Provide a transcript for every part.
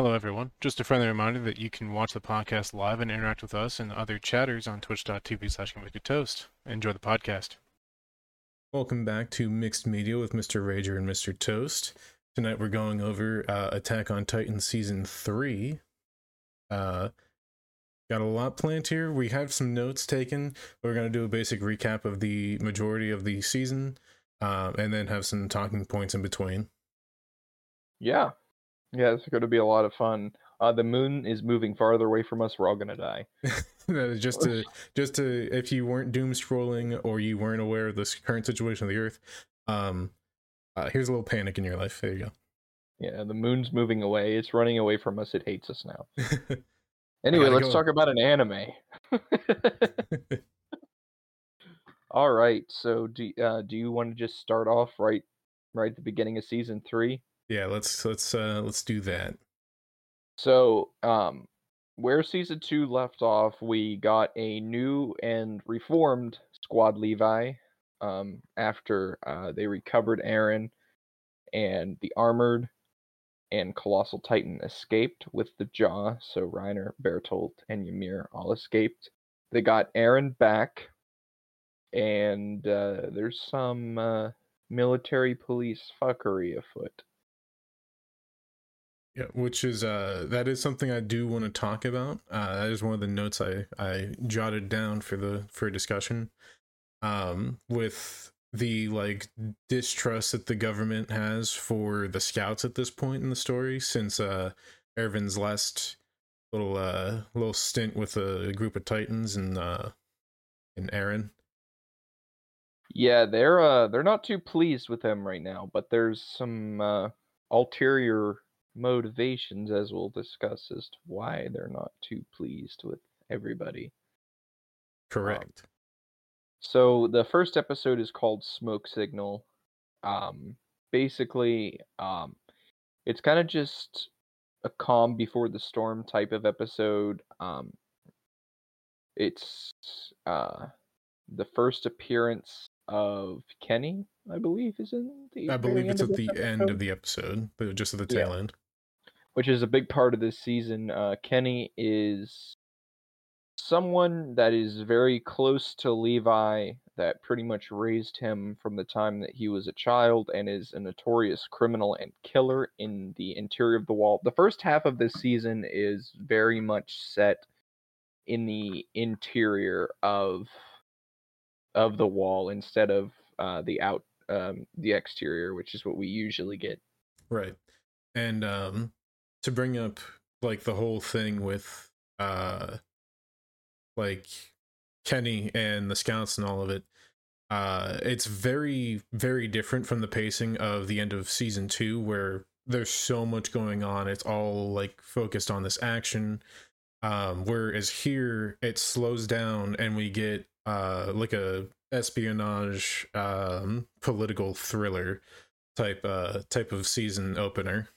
Hello, everyone. Just a friendly reminder that you can watch the podcast live and interact with us and other chatters on twitch.tv slash convicted toast. Enjoy the podcast. Welcome back to Mixed Media with Mr. Rager and Mr. Toast. Tonight we're going over uh, Attack on Titan Season 3. Uh, got a lot planned here. We have some notes taken. We're going to do a basic recap of the majority of the season uh, and then have some talking points in between. Yeah. Yeah, it's going to be a lot of fun. Uh, the moon is moving farther away from us. We're all going to die. just to just to if you weren't doom scrolling or you weren't aware of this current situation of the earth, um, uh, here's a little panic in your life. There you go. Yeah, the moon's moving away. It's running away from us. It hates us now. anyway, let's go. talk about an anime. all right. So, do uh, do you want to just start off right right at the beginning of season three? Yeah, let's let's uh let's do that. So, um where season 2 left off, we got a new and reformed Squad Levi um after uh they recovered Eren and the armored and Colossal Titan escaped with the jaw, so Reiner, Bertolt, and Ymir all escaped. They got Eren back, and uh, there's some uh, military police fuckery afoot. Yeah, which is uh that is something I do want to talk about. Uh that is one of the notes I I jotted down for the for discussion. Um with the like distrust that the government has for the scouts at this point in the story since uh Erwin's last little uh little stint with a group of titans and uh and Eren. Yeah, they're uh they're not too pleased with him right now, but there's some uh ulterior motivations, as we'll discuss, as to why they're not too pleased with everybody. Um, Correct. Um, so the first episode is called Smoke Signal. Um, basically, um, it's kind of just a calm before the storm type of episode. Um, it's uh, the first appearance of Kenny, I believe, is in the. I believe it's at the episode. end of the episode, but just at the tail yeah. end which is a big part of this season. Uh, Kenny is someone that is very close to Levi, that pretty much raised him from the time that he was a child, and is a notorious criminal and killer in the interior of the wall. The first half of this season is very much set in the interior of of the wall instead of uh, the out um, the exterior, which is what we usually get. Right, and um, to bring up like the whole thing with uh like Kenny and the scouts and all of it uh it's very very different from the pacing of the end of season 2 where there's so much going on it's all like focused on this action um whereas here it slows down and we get uh like a espionage um political thriller type uh type of season opener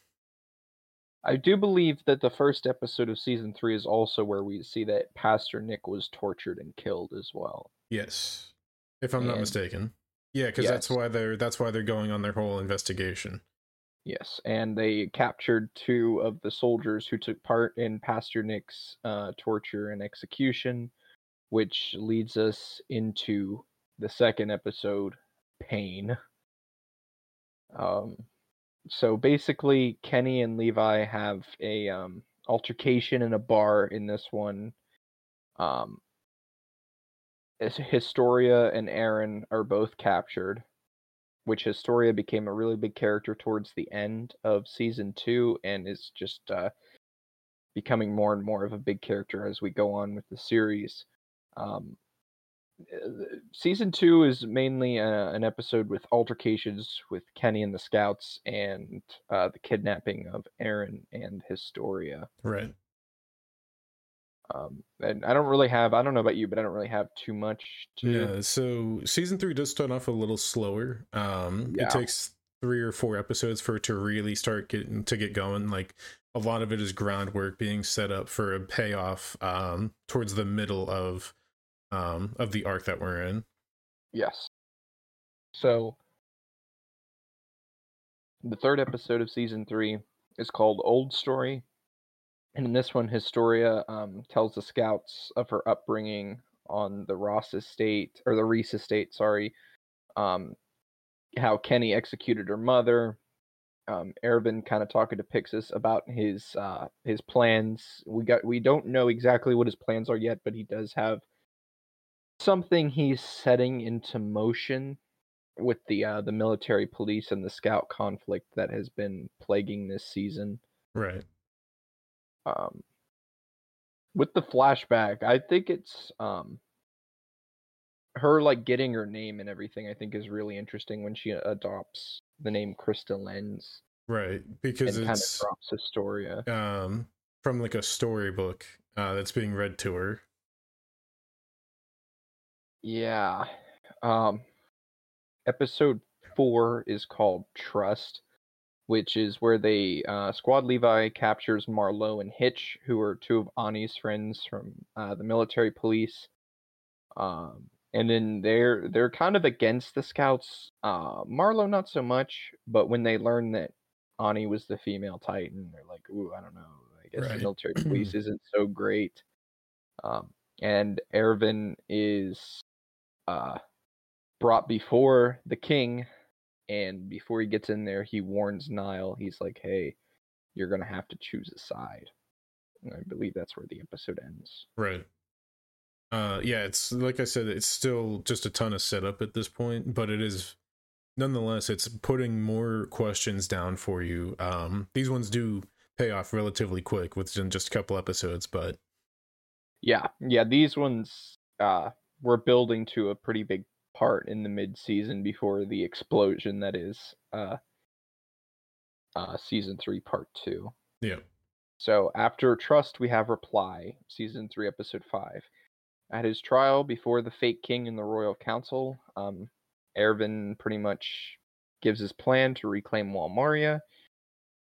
I do believe that the first episode of season three is also where we see that Pastor Nick was tortured and killed as well. Yes, if I'm and, not mistaken. Yeah, because yes. that's why they're that's why they're going on their whole investigation. Yes, and they captured two of the soldiers who took part in Pastor Nick's uh, torture and execution, which leads us into the second episode, Pain. Um, so basically, Kenny and Levi have a um, altercation in a bar in this one. Um, Historia and Eren are both captured, which Historia became a really big character towards the end of season two and is just uh, becoming more and more of a big character as we go on with the series. Um, season two is mainly uh, an episode with altercations with Kenny and the Scouts and uh, the kidnapping of Eren and Historia. Right. Um, and I don't really have, I don't know about you, but I don't really have too much to. Yeah, so season three does start off a little slower. Um, yeah. It takes three or four episodes for it to really start getting to get going. Like a lot of it is groundwork being set up for a payoff um, towards the middle of um, of the arc that we're in. Yes. So the third episode of season three is called Old Story. And in this one, Historia um, tells the scouts of her upbringing on the Ross estate or the Reiss estate, sorry, um, how Kenny executed her mother. Um, Erwin kind of talking to Pixis about his uh, his plans. We got we don't know exactly what his plans are yet, but he does have something he's setting into motion with the uh, the military police and the scout conflict that has been plaguing this season. Right. Um, with the flashback, I think it's um her like getting her name and everything. I think is really interesting when she adopts the name Krista Lenz. Right, because and kind of drops Historia. um from like a storybook uh that's being read to her. Yeah. Um episode 4 is called Trust, which is where they uh Squad Levi captures Marlowe and Hitch, who are two of Annie's friends from uh the military police. Um and then they're they're kind of against the scouts. Uh Marlowe not so much, but when they learn that Annie was the female Titan, they're like, "Ooh, I don't know. I guess the military police isn't so great." Um, and Erwin is uh, brought before the king, and before he gets in there, he warns Nile. He's like, "Hey, you're gonna have to choose a side." And I believe that's where the episode ends. Right. Uh yeah, it's like I said, it's still just a ton of setup at this point, but it is nonetheless it's putting more questions down for you. Um these ones do pay off relatively quick within just a couple episodes, but Yeah, yeah, these ones uh, were building to a pretty big part in the mid-season before the explosion that is uh, uh, season three, part two. yeah. So after Trust, we have Reply, season three, episode five. At his trial before the fake king and the royal council, um, Erwin pretty much gives his plan to reclaim Wall Maria,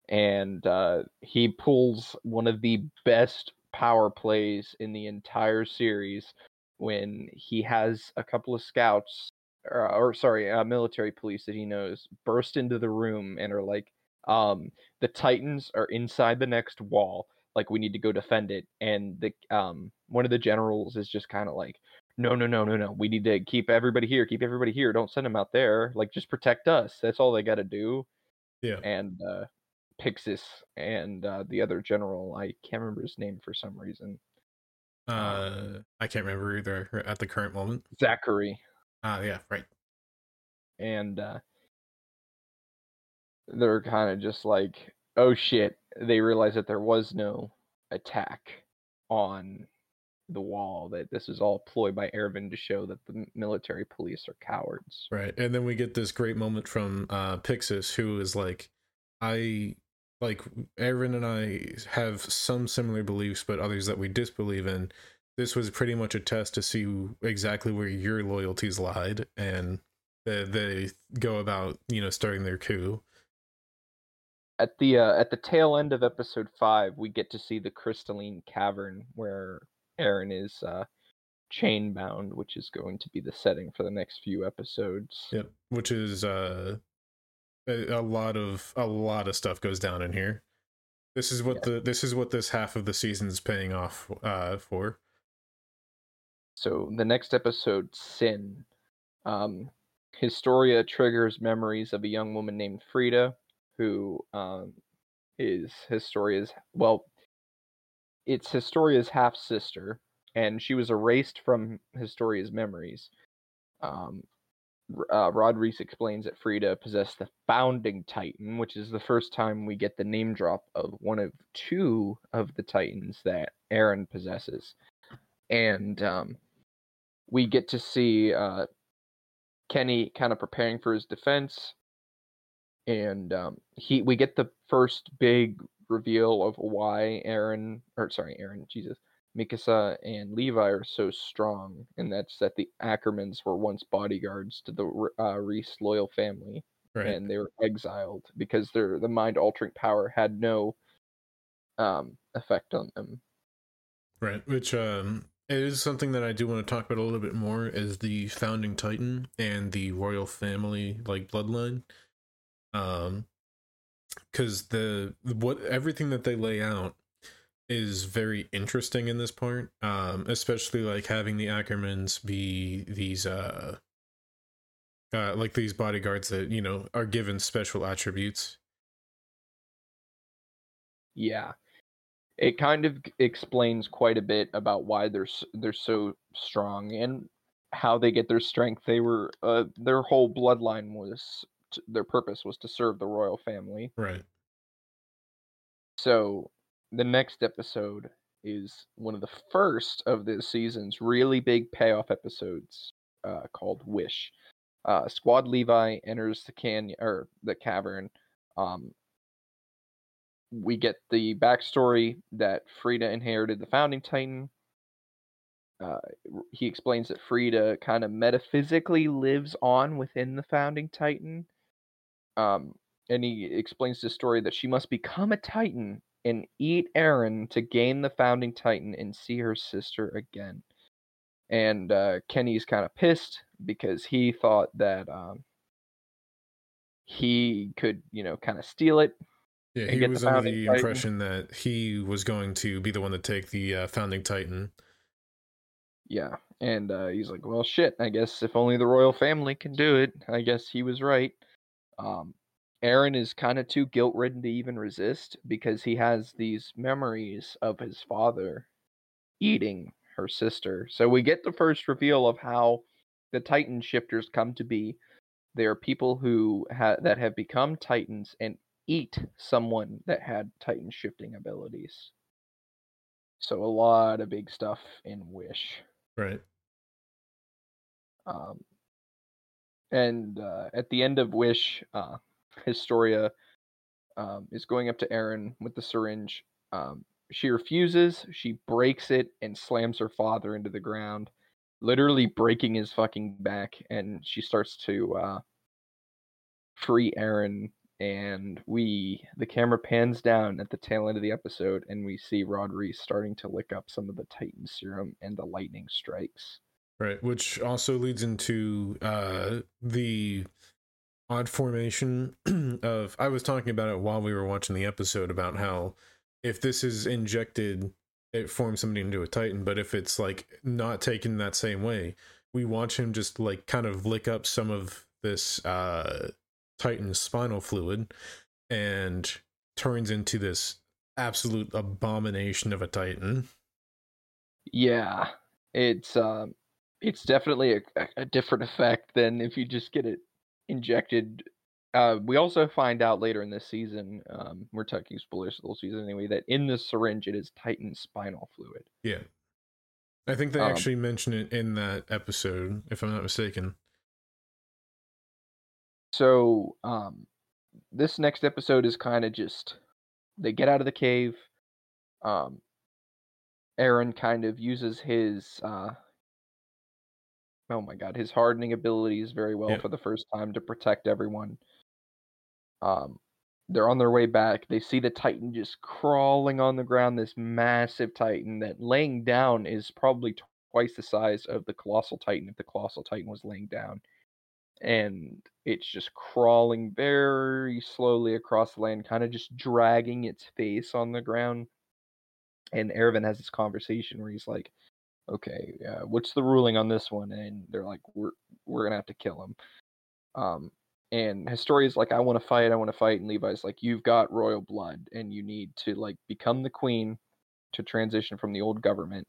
and uh, he pulls one of the best power plays in the entire series when he has a couple of scouts, or, or sorry, uh, military police that he knows burst into the room and are like, um, the Titans are inside the next wall. Like we need to go defend it. And the um one of the generals is just kind of like, no, no, no, no, no. We need to keep everybody here. Keep everybody here. Don't send them out there. Like just protect us. That's all they got to do. Yeah. And uh, Pixis and uh, the other general, I can't remember his name for some reason. Uh I can't remember either at the current moment. Zachary. Ah yeah, right. and uh, they're kind of just like, oh shit. They realize that there was no attack on the wall, that this is all ploy by Erwin to show that the military police are cowards. Right. And then we get this great moment from uh Pixis who is like I like Aaron and I have some similar beliefs but others that we disbelieve in. This was pretty much a test to see exactly where your loyalties lied and they, they go about, you know, starting their coup. At the uh, at the tail end of episode five, we get to see the crystalline cavern where Eren is uh, chain bound, which is going to be the setting for the next few episodes. Yep. Which is uh a, a lot of a lot of stuff goes down in here. This is what the this is what this half of the season is paying off uh for. So the next episode, Sin. Um, Historia triggers memories of a young woman named Frida, who um, is Historia's well, it's Historia's half sister, and she was erased from Historia's memories. Um, uh, Rod Reiss explains that Frida possessed the founding Titan, which is the first time we get the name drop of one of two of the Titans that Eren possesses. And um, we get to see uh, Kenny kind of preparing for his defense, and um, he we get the first big reveal of why Eren or sorry Eren Jesus Mikasa and Levi are so strong, and that's that the Ackermans were once bodyguards to the uh, Reiss loyal family, Right. and they were exiled because their the mind altering power had no um, effect on them. Right, which um it is something that I do want to talk about a little bit more is the founding titan and the royal family like bloodline. Um cuz the what everything that they lay out is very interesting in this part. Um, especially like having the Ackermans be these uh, uh like these bodyguards that, you know, are given special attributes. Yeah. It kind of explains quite a bit about why they're they're so strong and how they get their strength. They were uh, their whole bloodline was their purpose was to serve the royal family. Right. So the next episode is one of the first of this season's really big payoff episodes uh, called Wish. Uh, Squad Levi enters the canyon or the cavern. Um, we get the backstory that Frida inherited the founding titan. Uh, he explains that Frida kind of metaphysically lives on within the founding titan. Um, and he explains the story that she must become a titan and eat Eren to gain the founding titan and see her sister again. And uh, Kenny's kind of pissed because he thought that um, he could, you know, kind of steal it. Yeah, he was the under the titan. impression that he was going to be the one to take the uh, founding titan. Yeah, and uh, he's like, "Well, shit. I guess if only the royal family can do it. I guess he was right." Um, Eren is kind of too guilt ridden to even resist because he has these memories of his father eating her sister. So we get the first reveal of how the Titan shifters come to be. They are people who ha- that have become Titans and eat someone that had Titan shifting abilities. So a lot of big stuff in Wish. Right. Um, and uh, at the end of Wish, uh, Historia um, is going up to Eren with the syringe. Um, she refuses. She breaks it and slams her father into the ground, literally breaking his fucking back. And she starts to uh, free Eren. And we, the camera pans down at the tail end of the episode, and we see Rod Reiss starting to lick up some of the Titan serum, and the lightning strikes. Right, which also leads into uh, the odd formation of I was talking about it while we were watching the episode about how if this is injected it forms somebody into a titan but if it's like not taken that same way we watch him just like kind of lick up some of this uh titan spinal fluid and turns into this absolute abomination of a titan. Yeah it's um it's definitely a, a different effect than if you just get it injected. Uh, we also find out later in this season, um, we're talking spoilers the whole season anyway, that in the syringe it is Titan spinal fluid. Yeah. I think they um, actually mention it in that episode, if I'm not mistaken. So, um, this next episode is kind of just they get out of the cave. Um, Eren kind of uses his uh, oh my god, his hardening abilities very well for the first time to protect everyone. Um, they're on their way back. They see the Titan just crawling on the ground. This massive Titan that laying down is probably twice the size of the Colossal Titan if the Colossal Titan was laying down. And it's just crawling very slowly across the land, kind of just dragging its face on the ground. And Erwin has this conversation where he's like, okay, uh, what's the ruling on this one? And they're like, we're we're gonna have to kill him. Um, and Historia's like, I want to fight, I want to fight, and Levi's like, you've got royal blood, and you need to like become the queen to transition from the old government.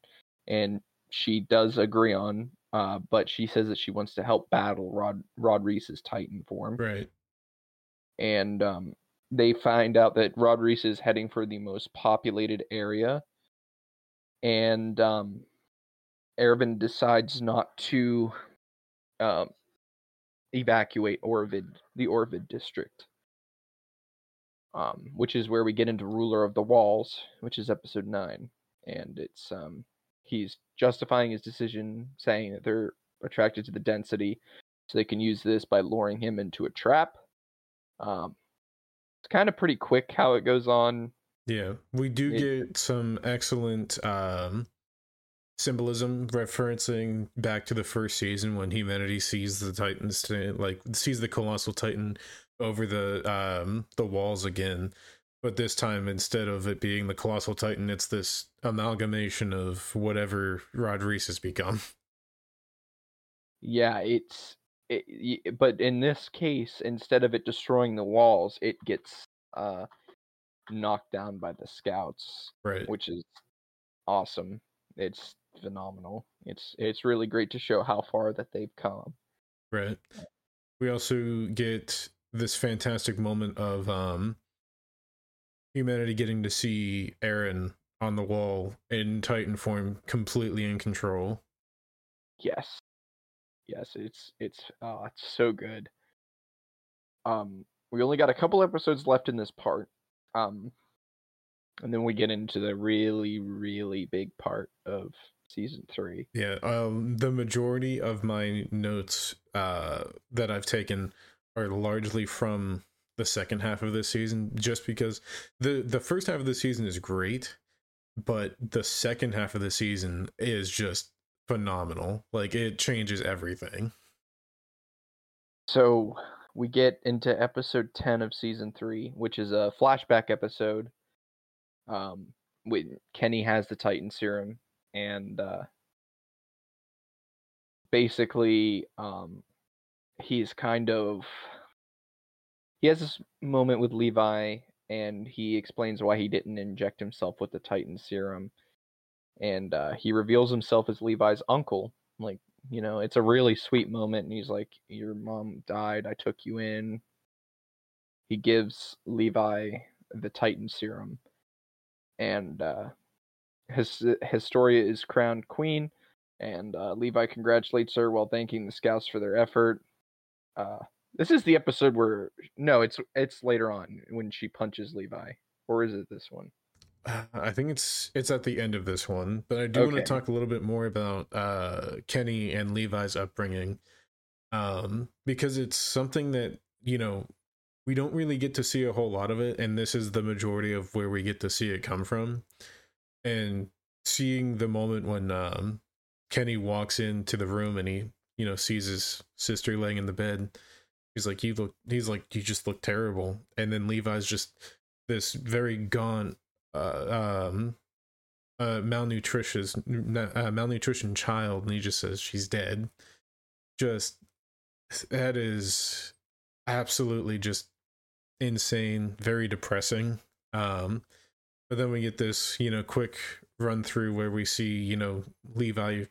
And she does agree on, uh, but she says that she wants to help battle Rod Rod Reiss's Titan form. Right. And um, they find out that Rod Reiss is heading for the most populated area, and um, Erwin decides not to um, evacuate Orvud, the Orvud district, um, which is where we get into Ruler of the Walls, which is episode nine, and it's um, he's justifying his decision, saying that they're attracted to the density, so they can use this by luring him into a trap. Um, it's kind of pretty quick how it goes on. Yeah, we do it, get some excellent um, symbolism referencing back to the first season when humanity sees the titans like sees the colossal titan over the um the walls again but this time instead of it being the colossal titan, it's this amalgamation of whatever Rod Reiss has become. Yeah, it's it, but in this case, instead of it destroying the walls, it gets uh knocked down by the scouts, right? Which is awesome. It's phenomenal. It's it's really great to show how far that they've come. Right. We also get this fantastic moment of um humanity getting to see Eren on the wall in Titan form, completely in control. Yes. Yes, it's it's oh, it's so good. Um we only got a couple episodes left in this part. Um and then we get into the really really big part of season 3 yeah um the majority of my notes uh that i've taken are largely from the second half of this season just because the the first half of the season is great but the second half of the season is just phenomenal. Like it changes everything. So we get into episode 10 of season 3 which is a flashback episode um, when Kenny has the Titan serum, and uh, basically, um, he's kind of he has this moment with Levi, and he explains why he didn't inject himself with the Titan serum, and uh, he reveals himself as Levi's uncle. Like, you know, it's a really sweet moment, and he's like, "Your mom died. I took you in." He gives Levi the Titan serum and uh, his Historia is crowned queen, and uh, Levi congratulates her while thanking the scouts for their effort. Uh, this is the episode where no, it's it's later on when she punches Levi, or is it this one? I think it's it's at the end of this one, but I do okay. want to talk a little bit more about uh, Kenny and Levi's upbringing, um, because it's something that you know we don't really get to see a whole lot of it and this is the majority of where we get to see it come from and seeing the moment when um, kenny walks into the room and he you know sees his sister laying in the bed he's like you look he's like you just look terrible and then levi's just this very gaunt uh, um uh malnutritious uh, malnutrition child and he just says she's dead just that is absolutely just insane, very depressing. Um, but then we get this, you know, quick run through where we see, you know, Levi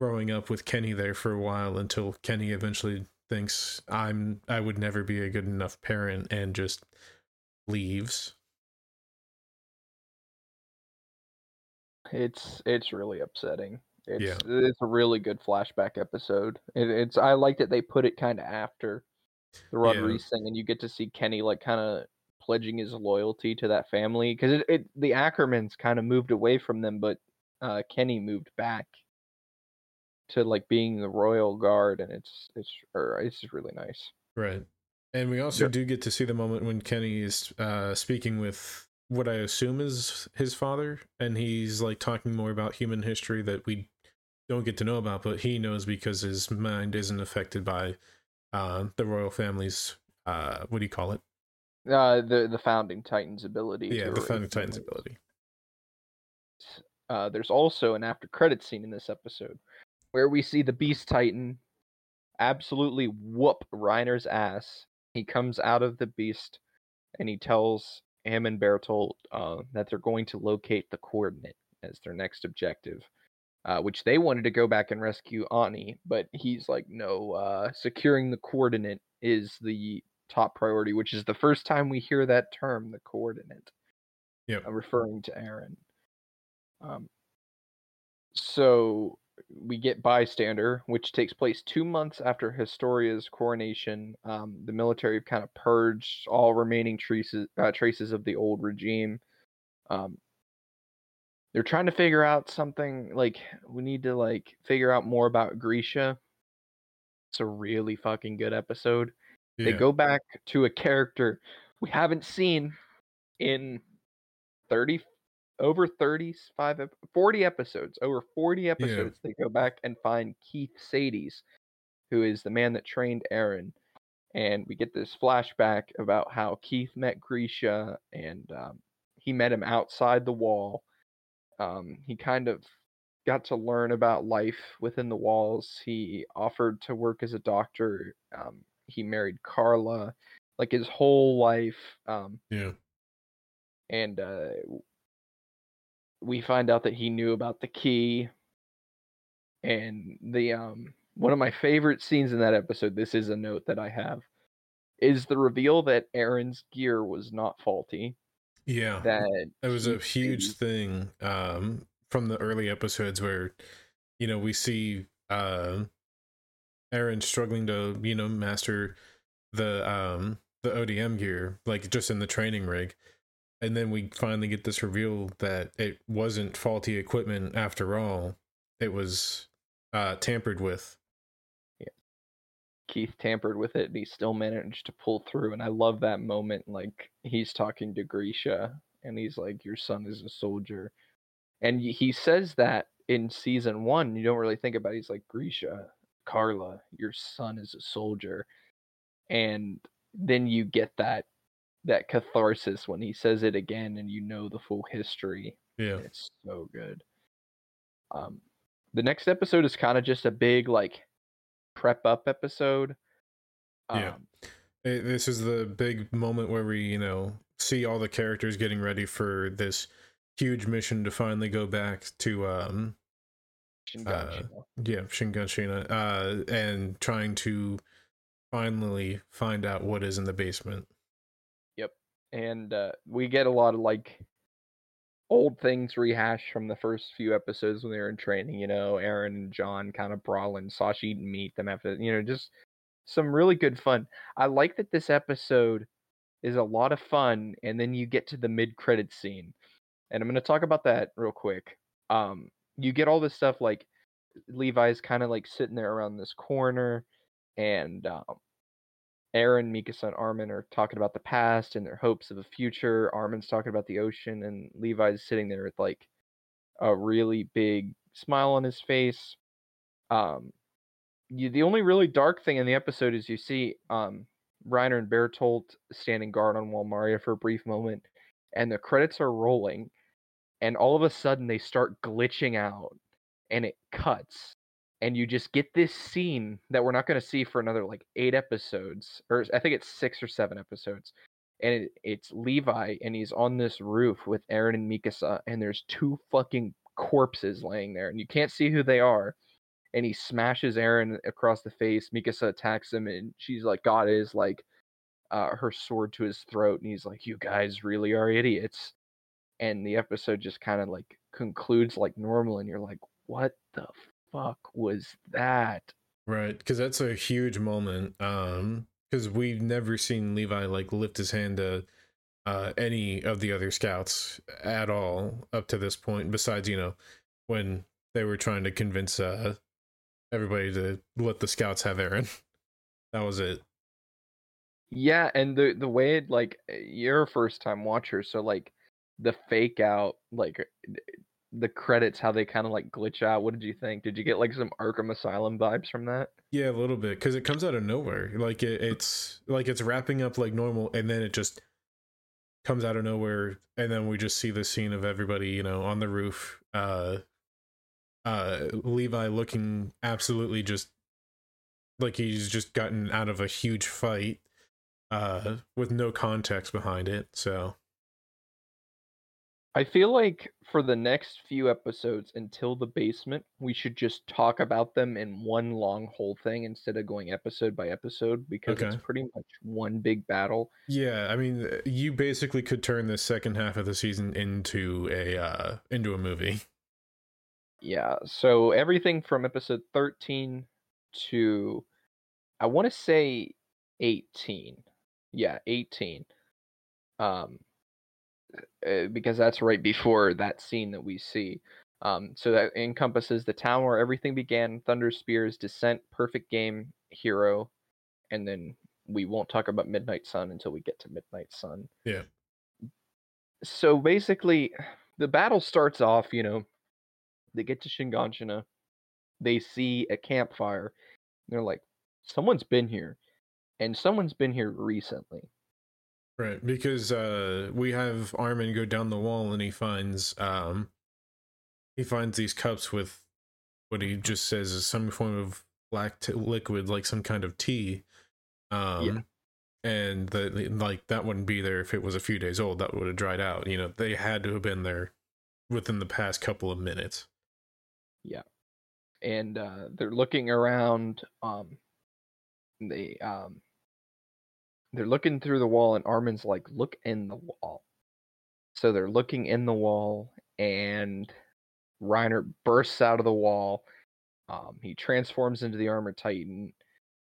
growing up with Kenny there for a while until Kenny eventually thinks I'm I would never be a good enough parent and just leaves. It's it's really upsetting. It's yeah. it's a really good flashback episode. It, it's I like that they put it kind of after the Rod yeah. Thing, and you get to see Kenny like kind of pledging his loyalty to that family because it, it, the Ackermans kind of moved away from them, but uh, Kenny moved back to like being the royal guard, and it's it's or it's really nice. Right, and we also do get to see the moment when Kenny is uh, speaking with what I assume is his father, and he's like talking more about human history that we don't get to know about, but he knows because his mind isn't affected by uh, the royal family's uh, what do you call it? Uh, the the founding Titans ability. Yeah, the founding Titans ability. Uh, there's also an after credit scene in this episode where we see the Beast Titan absolutely whoop Reiner's ass. He comes out of the Beast and he tells him and Bertolt uh, that they're going to locate the coordinate as their next objective uh, which they wanted to go back and rescue Annie, but he's like, no, uh, securing the coordinate is the top priority, which is the first time we hear that term, the coordinate. Yeah. Uh, referring to Eren. Um, so we get Bystander, which takes place two months after Historia's coronation. Um, the military kind of purged all remaining traces, uh, traces of the old regime. Um, they're trying to figure out something like we need to like figure out more about Grisha. It's a really fucking good episode. Yeah. They go back to a character we haven't seen in 30 over 35 40 episodes over 40 episodes yeah. they go back and find keith shadis who is the man that trained Eren and we get this flashback about how Keith met Grisha and um, he met him outside the wall. Um, he kind of got to learn about life within the walls. He offered to work as a doctor. Um, he married Carla, like his whole life. Um, Yeah. and uh, we find out that he knew about the key. And the um, one of my favorite scenes in that episode. This is a note that I have. Is the reveal that Eren's gear was not faulty. Yeah. That It was a huge thing um, from the early episodes where, you know, we see uh, Eren struggling to, you know, master the um, the ODM gear, like just in the training rig, and then we finally get this reveal that it wasn't faulty equipment after all; it was uh, tampered with. Yeah. Keith tampered with it and he still managed to pull through. And I love that moment. Like he's talking to Grisha and he's like, Your son is a soldier. And he says that in season one. You don't really think about it. He's like, Grisha, Carla, your son is a soldier. And then you get that that catharsis when he says it again and you know the full history Yeah, it's so good. Um, the next episode is kind of just a big like prep up episode. Yeah. Um, It- this is the big moment where we, you know, see all the characters getting ready for this huge mission to finally go back to um Shinganshina. yeah Shinganshina uh and trying to finally find out what is in the basement. Yep, and uh, we get a lot of like old things rehashed from the first few episodes when they were in training. You know, Eren and Jean kind of brawling, Sasha eating meat them after. You know, just some really good fun. I like that this episode is a lot of fun, and then you get to the mid credit scene, and I'm going to talk about that real quick. Um, you get all this stuff like Levi's kind of like sitting there around this corner, and um, Eren, Mikasa, and Armin are talking about the past and their hopes of a future. Armin's talking about the ocean, and Levi's sitting there with like a really big smile on his face. Um, you, the only really dark thing in the episode is you see um, Reiner and Bertolt standing guard on Wall Maria for a brief moment, and the credits are rolling, and all of a sudden they start glitching out, and it cuts, and you just get this scene that we're not going to see for another like eight episodes, or I think it's six or seven episodes. And it, it's Levi, and he's on this roof with Eren and Mikasa, and there's two fucking corpses laying there, and you can't see who they are. And he smashes Eren across the face. Mikasa attacks him, and she's like, "God is like uh, her sword to his throat," and he's like, "You guys really are idiots." And the episode just kind of like concludes like normal, and you're like, "What the fuck was that?" Right, because that's a huge moment. Um, because we've never seen Levi like lift his hand to uh any of the other scouts at all up to this point. Besides, you know, when they were trying to convince uh everybody to let the scouts have Eren. That was it. Yeah, and the the way it like uh, you're a first time watcher, so like the fake out, like uh, the credits, how they kind of like glitch out. What did you think? Did you get like some Arkham Asylum vibes from that? Yeah, a little bit because it comes out of nowhere. Like it, it's like it's wrapping up like normal, and then it just comes out of nowhere, and then we just see the scene of everybody, you know, on the roof. Uh, uh, Levi looking absolutely just like he's just gotten out of a huge fight, uh, with no context behind it. So I feel like for the next few episodes until the basement, we should just talk about them in one long whole thing instead of going episode by episode because it's pretty much one big battle. yeah, I mean, you basically could turn the second half of the season into a uh into a movie. Yeah, so everything from episode 13 to I want to say 18. Yeah, 18. Um uh, because that's right before that scene that we see. Um so that encompasses the town where everything began, Thunder Spears, Descent, Perfect Game, Hero, and then we won't talk about Midnight Sun until we get to Midnight Sun. Yeah. So basically, the battle starts off, you know, they get to Shinganshina, they see a campfire, they're like, someone's been here. and someone's been here recently. Right, because uh, we have Armin go down the wall and he finds um, he finds these cups with what he just says is some form of black t- liquid, like some kind of tea. Um, yeah. And the, like that wouldn't be there if it was a few days old. That would have dried out. You know, they had to have been there within the past couple of minutes. Yeah, and uh, they're looking around. Um, they um, they're looking through the wall, and Armin's like, "Look in the wall." So they're looking in the wall, and Reiner bursts out of the wall. Um, he transforms into the armored titan.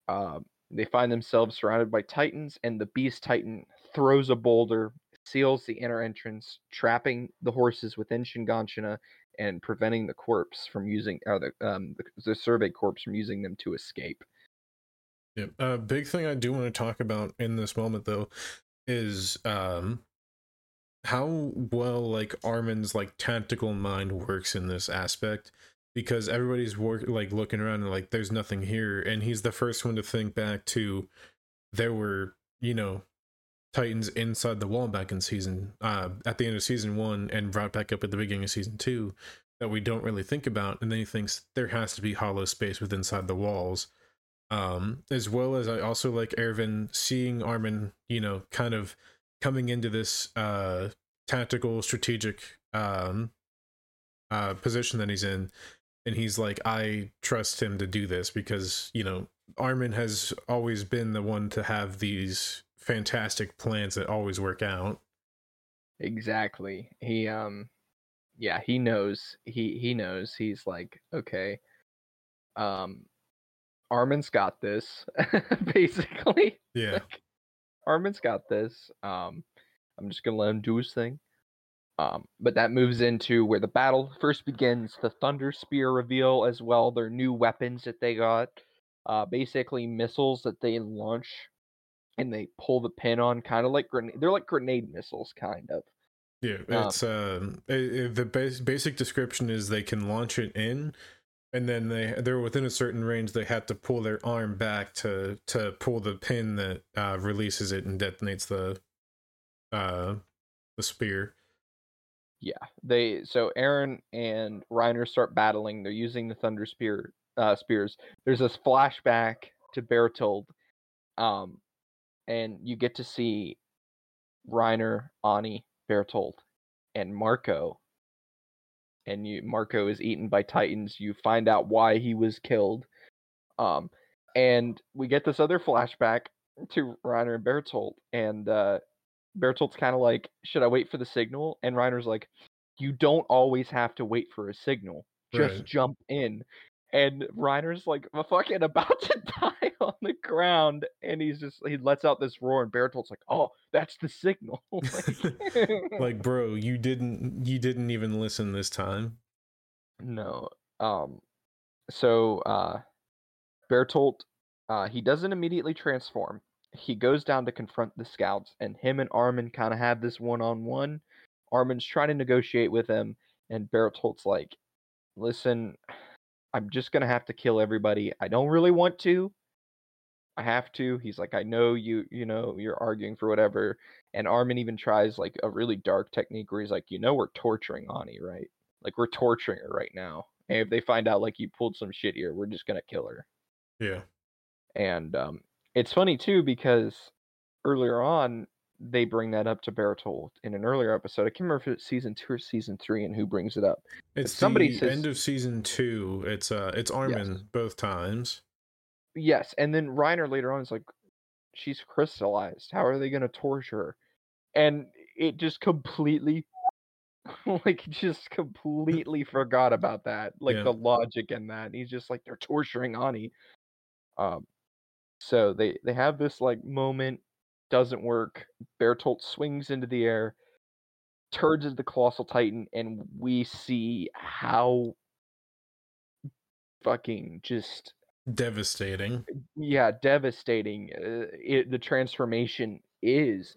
Uh, they find themselves surrounded by titans, and the beast titan throws a boulder, seals the inner entrance, trapping the horses within Shiganshina and preventing the corpse from using, or the, um, the, the survey corpse from using them to escape. A uh, big thing I do want to talk about in this moment, though, is um, how well like Armin's like tactical mind works in this aspect because everybody's work like looking around and like there's nothing here and he's the first one to think back to there were you know titans inside the wall back in season uh at the end of season one and brought back up at the beginning of season two that we don't really think about and then he thinks there has to be hollow space within inside the walls um as well as i also like erwin seeing armin you know kind of coming into this uh tactical strategic um uh position that he's in. And he's like i trust him to do this because you know armin has always been the one to have these fantastic plans that always work out. Exactly. He um yeah he knows he he knows. He's like okay um armin's got this basically yeah like, armin's got this um I'm just gonna let him do his thing. Um, but that moves into where the battle first begins. The Thunder Spear reveal as well. Their new weapons that they got, uh, basically missiles that they launch and they pull the pin on, kind of like grenade. They're like grenade missiles, kind of. Yeah, it's um, it, it, the base, basic description is they can launch it in, and then they they're within a certain range. They have to pull their arm back to to pull the pin that uh, releases it and detonates the uh the spear. Yeah, they so eren and Reiner start battling. They're using the thunder spear uh, spears. There's this flashback to Bertolt, um, and you get to see Reiner, Annie, Bertolt, and Marco. And you Marco is eaten by titans. You find out why he was killed. Um, and we get this other flashback to Reiner and Bertolt, and uh, Bertolt's kind of like, should I wait for the signal? And Reiner's like, you don't always have to wait for a signal. Just right. jump in. And Reiner's like fucking about to die on the ground, and he's just he lets out this roar, and Bertolt's like, "Oh, that's the signal." like, like, bro, you didn't you didn't even listen this time. No. Um. So, uh, Bertolt, uh, he doesn't immediately transform he goes down to confront the scouts, and him and Armin kind of have this one on one. Armin's trying to negotiate with him, and Bertolt's like, "Listen, I'm just gonna have to kill everybody. I don't really want to. I have to." He's like, "I know you. You know, you're arguing for whatever." And Armin even tries like a really dark technique where he's like, "You know, we're torturing Annie, right? Like we're torturing her right now. And if they find out like you pulled some shit here, we're just gonna kill her." Yeah. And um, it's funny too because earlier on they bring that up to Bertolt in an earlier episode. I can't remember if it's season two or season three, and who brings it up. It's somebody the says, end of season two. It's uh, it's Armin yes. both times. Yes, and then Reiner later on is like, she's crystallized. How are they going to torture her? And it just completely, like, just completely forgot about that. Like yeah. the logic in that. And he's just like, they're torturing Annie. Um, so they they have this like moment, doesn't work. Bertolt swings into the air, turns into the colossal titan, and we see how fucking just devastating. Yeah, devastating. Uh, it, the transformation is.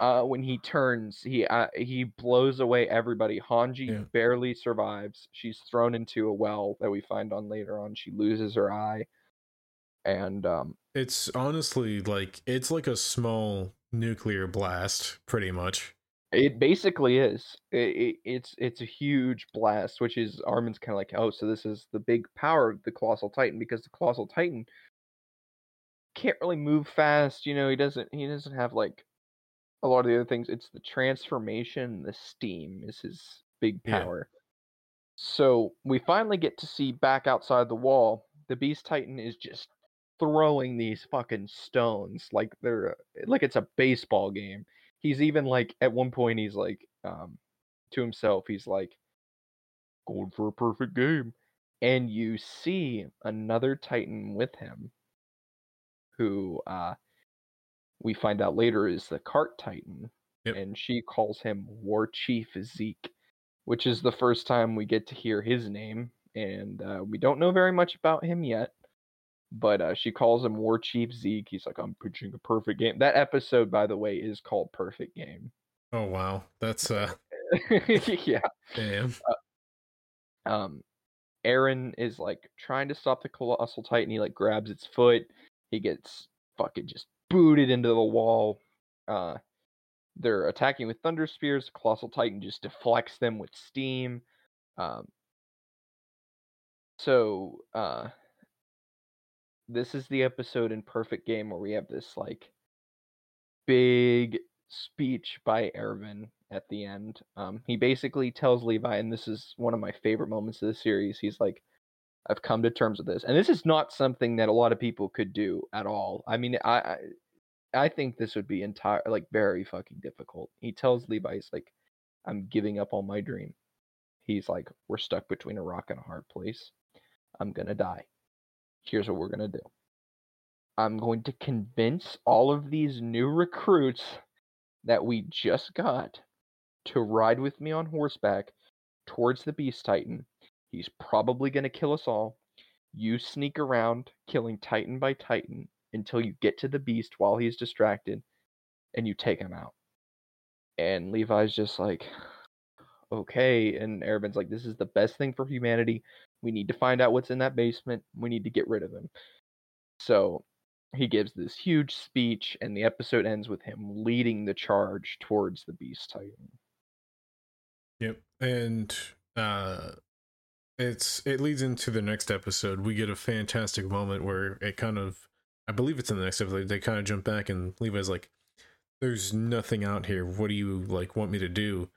Uh, when he turns, he uh, he blows away everybody. Hanji yeah. barely survives. She's thrown into a well that we find on later on. She loses her eye. And um, It's honestly like it's like a small nuclear blast, pretty much. It basically is. It, it, it's it's a huge blast, which is Armin's kind of like, oh, so this is the big power of the colossal titan because the colossal titan can't really move fast. You know, he doesn't he doesn't have like a lot of the other things. It's the transformation, the steam is his big Yeah. power. So we finally get to see back outside the wall. The beast titan is just throwing these fucking stones like they're uh, like it's a baseball game. He's even like at one point he's like um to himself he's like going for a perfect game. And you see another titan with him who uh we find out later is the cart titan Yep. and she calls him war chief zeke which is the first time we get to hear his name and uh, we don't know very much about him yet but uh, she calls him war chief zeke he's like i'm pitching a perfect game that episode by the way is called perfect game Oh wow, that's uh, yeah damn. um Eren is like trying to stop the colossal titan. He like grabs its foot. He gets fucking just booted into the wall. Uh they're attacking with thunder spears. The colossal titan just deflects them with steam. Um so uh this is the episode in Perfect Game where we have this like big speech by Erwin at the end. Um, he basically tells Levi, and this is one of my favorite moments of the series. He's like, "I've come to terms with this," and this is not something that a lot of people could do at all. I mean, I, I, I think this would be entire like very fucking difficult. He tells Levi, "He's like, I'm giving up on my dream." He's like, "We're stuck between a rock and a hard place. I'm gonna die. Here's what we're gonna do." I'm going to convince all of these new recruits that we just got to ride with me on horseback towards the Beast Titan. He's probably going to kill us all. You sneak around, killing Titan by Titan until you get to the Beast while he's distracted, and you take him out. And Levi's just like, okay. And Araben's like, this is the best thing for humanity. We need to find out what's in that basement. We need to get rid of him. So he gives this huge speech, and the episode ends with him leading the charge towards the Beast Titan. Yep. And uh it's it leads into the next episode. We get a fantastic moment where it kind of I believe it's in the next episode, they kind of jump back and Levi's like, There's nothing out here. What do you like want me to do?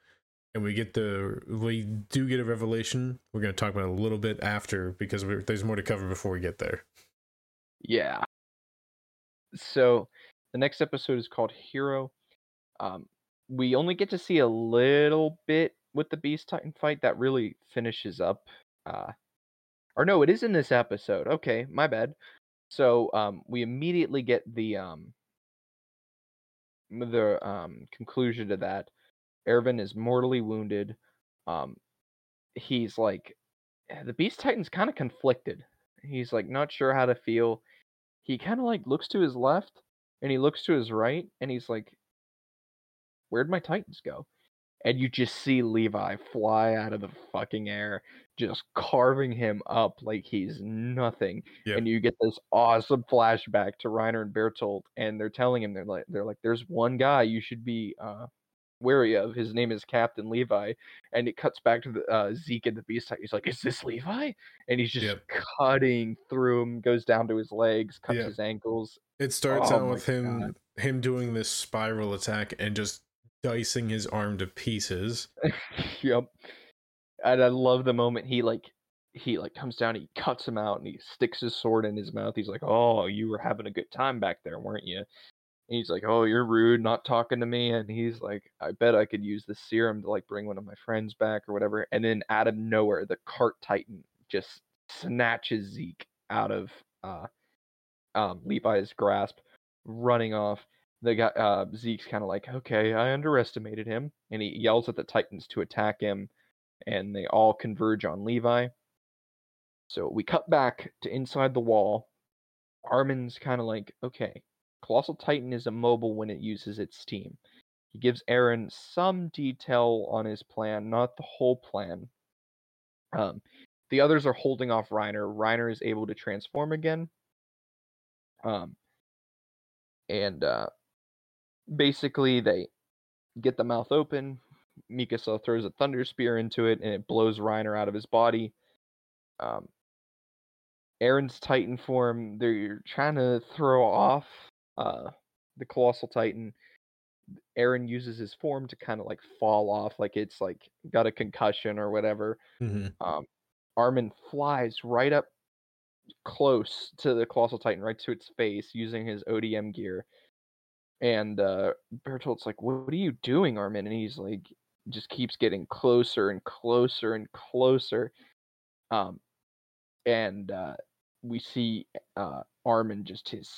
And we get the we do get a revelation. We're gonna talk about a little bit after because there's more to cover before we get there. Yeah. So the next episode is called Hero. Um, we only get to see a little bit with the Beast Titan fight that really finishes up. Uh, or no, it is in this episode. Okay, my bad. So um, we immediately get the um, the um, conclusion to that. Erwin is mortally wounded. Um, he's like, the Beast Titan's kind of conflicted. He's like not sure how to feel. He kind of like looks to his left and he looks to his right and he's like, where'd my Titans go? And you just see Levi fly out of the fucking air, just carving him up like he's nothing. Yep. And you get this awesome flashback to Reiner and Bertolt, and they're telling him they're like they're like, there's one guy you should be uh wary of. His name is Captain Levi, and it cuts back to the uh, Zeke and the Beast. He's like, "Is this Levi?" And he's just Yep. cutting through him, goes down to his legs, cuts Yeah. his ankles. It starts Oh out with him him doing this spiral attack and just dicing his arm to pieces. yep. And I love the moment he like he like comes down, he cuts him out, and he sticks his sword in his mouth. He's like, "Oh, you were having a good time back there, weren't you?" He's like, "Oh, you're rude, not talking to me." And he's like, "I bet I could use this serum to like bring one of my friends back or whatever." And then out of nowhere, the cart titan just snatches Zeke out of uh, um, Levi's grasp, running off. The guy uh, Zeke's kind of like, "Okay, I underestimated him," and he yells at the titans to attack him, and they all converge on Levi. So we cut back to inside the wall. Armin's kind of like, okay, Colossal Titan is immobile when it uses its steam. He gives Eren some detail on his plan, not the whole plan. Um, the others are holding off Reiner. Reiner is able to transform again. Um, and uh, basically, they get the mouth open. Mikasa throws a thunder spear into it, and it blows Reiner out of his body. Um, Eren's Titan form, they're trying to throw off uh, the Colossal Titan. Eren uses his form to kind of like fall off, like it's like got a concussion or whatever. Mm-hmm. Um, Armin flies right up close to the Colossal Titan, right to its face, using his ODM gear. And uh, Bertolt's like, "What are you doing, Armin?" And he's like, just keeps getting closer and closer and closer. Um, and uh, we see uh, Armin just his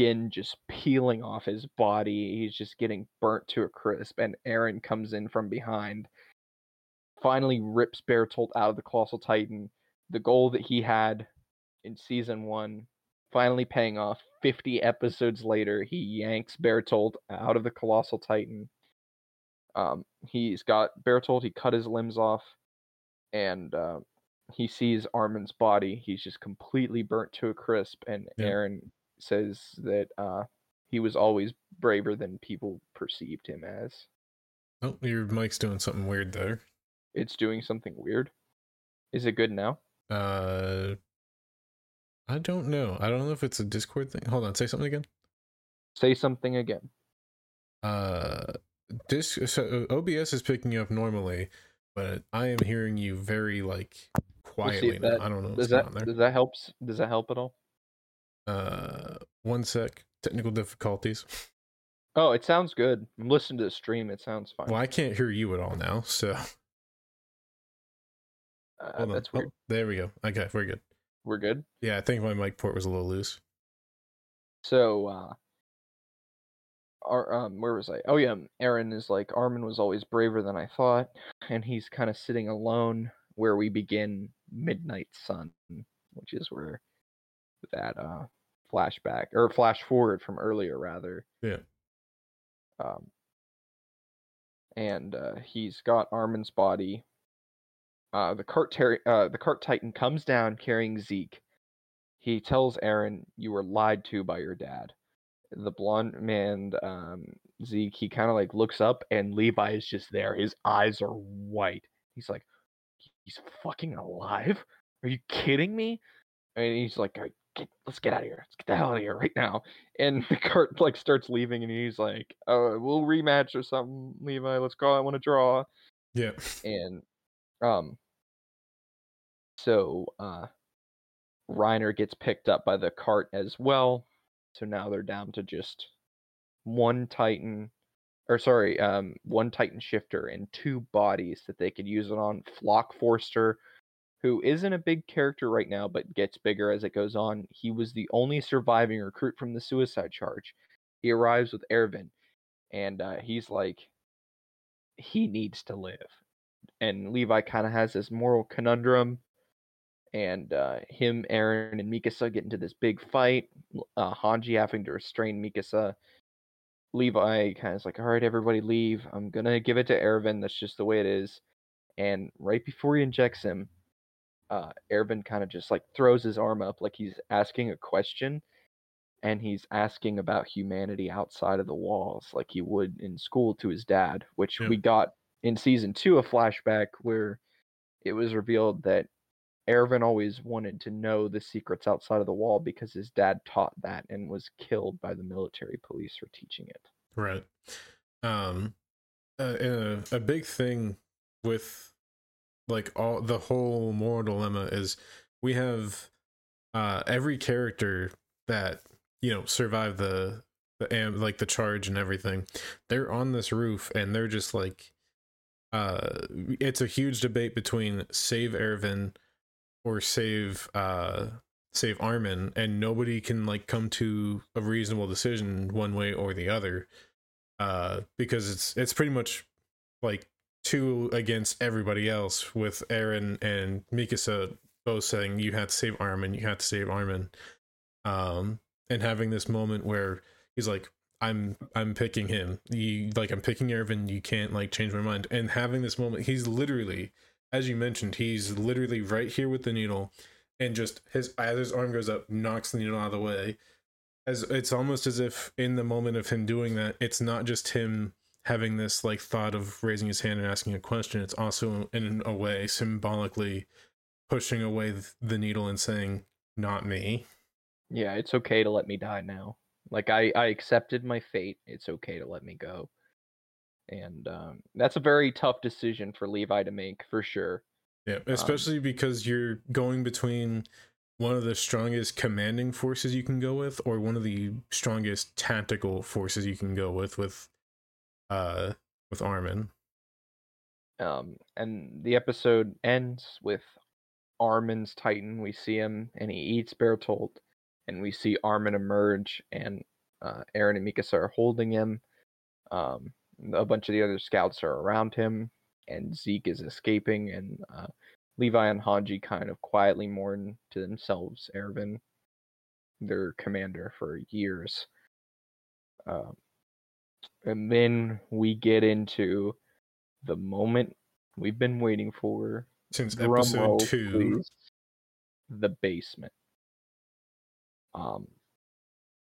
skin just peeling off his body. He's just getting burnt to a crisp, and Eren comes in from behind. Finally, rips Bertolt out of the Colossal Titan. The goal that he had in season one, finally paying off. 50 episodes later, he yanks Bertolt out of the Colossal Titan. Um, he's got Bertolt, he cut his limbs off, and uh, he sees Armin's body. He's just completely burnt to a crisp, and Yeah. Eren says that uh, he was always braver than people perceived him as. Oh, your mic's doing something weird there. It's doing something weird. Is it good now? Uh, I don't know. I don't know if it's a Discord thing. Hold on, say something again. Say something again. Uh, this so OBS is picking you up normally, but I am hearing you very like We'll quietly. now. that- I don't know what's Does that on there. does that help? Does that help at all? Uh, one sec. Technical difficulties. Oh, it sounds good. I'm listening to the stream. It sounds fine. Well, I can't hear you at all now. So Uh, that's Oh, weird. there we go. Okay, we're good. We're good. Yeah, I think my mic port was a little loose. So, uh, our, um, where was I? Oh yeah, Eren is like Armin was always braver than I thought, and he's kind of sitting alone where we begin Midnight Sun, which is where that uh flashback or flash forward from earlier rather. Yeah. Um, and uh, he's got Armin's body. Uh, the cart ter- uh, the cart titan comes down carrying Zeke. He tells Eren, "You were lied to by your dad." The blonde man, um, Zeke, he kind of like looks up, and Levi is just there. His eyes are white. He's like, "He's fucking alive? Are you kidding me?" And he's like, "All right, get, "Let's get out of here. Let's get the hell out of here right now." And the cart like starts leaving, and he's like, "Oh, we'll rematch or something, Levi. Let's go. I want to draw." Yeah. and um so uh Reiner gets picked up by the cart as well. So now they're down to just one Titan or sorry, um one Titan shifter and two bodies that they could use it on. Flock Forster, who isn't a big character right now, but gets bigger as it goes on. He was the only surviving recruit from the suicide charge. He arrives with Erwin, and uh, he's like, he needs to live and Levi kind of has this moral conundrum. And uh, him, Eren, and Mikasa get into this big fight. Uh, Hanji having to restrain Mikasa. Levi kind of is like, "All right, everybody, leave. I'm gonna give it to Erwin. That's just the way it is." And right before he injects him, uh, Erwin kind of just like throws his arm up, like he's asking a question, and he's asking about humanity outside of the walls, like he would in school to his dad, which Yeah. we got in season two a flashback where it was revealed that Erwin always wanted to know the secrets outside of the wall because his dad taught that and was killed by the military police for teaching it. Right. Um, uh, a, a big thing with like all the whole moral dilemma is we have uh every character that you know survived the the am like the charge and everything. They're on this roof and they're just like uh it's a huge debate between save Erwin or save uh save Armin and nobody can like come to a reasonable decision one way or the other uh because it's it's pretty much like two against everybody else with Eren and Mikasa both saying you have to save Armin you have to save Armin. Um and having this moment where he's like I'm I'm picking him. You like I'm picking Erwin. You can't like change my mind. And having this moment he's literally as you mentioned he's literally right here with the needle and just his as his arm goes up knocks the needle out of the way. As it's almost as if in the moment of him doing that, it's not just him having this like thought of raising his hand and asking a question. It's also in a way symbolically pushing away the needle and saying, "Not me." Yeah, it's okay to let me die now. Like I, I accepted my fate. It's okay to let me go. And um, that's a very tough decision for Levi to make, for sure. Yeah, especially um, because you're going between one of the strongest commanding forces you can go with or one of the strongest tactical forces you can go with with uh with Armin. Um and the episode ends with Armin's Titan. We see him and he eats Bertolt and we see Armin emerge and uh, Eren and Mikasa are holding him. Um, a bunch of the other scouts are around him, and Zeke is escaping, and uh, Levi and Hanji kind of quietly mourn to themselves Erwin, their commander for years. Uh, and then we get into the moment we've been waiting for since Drum episode roll, two. Please. The basement. Um,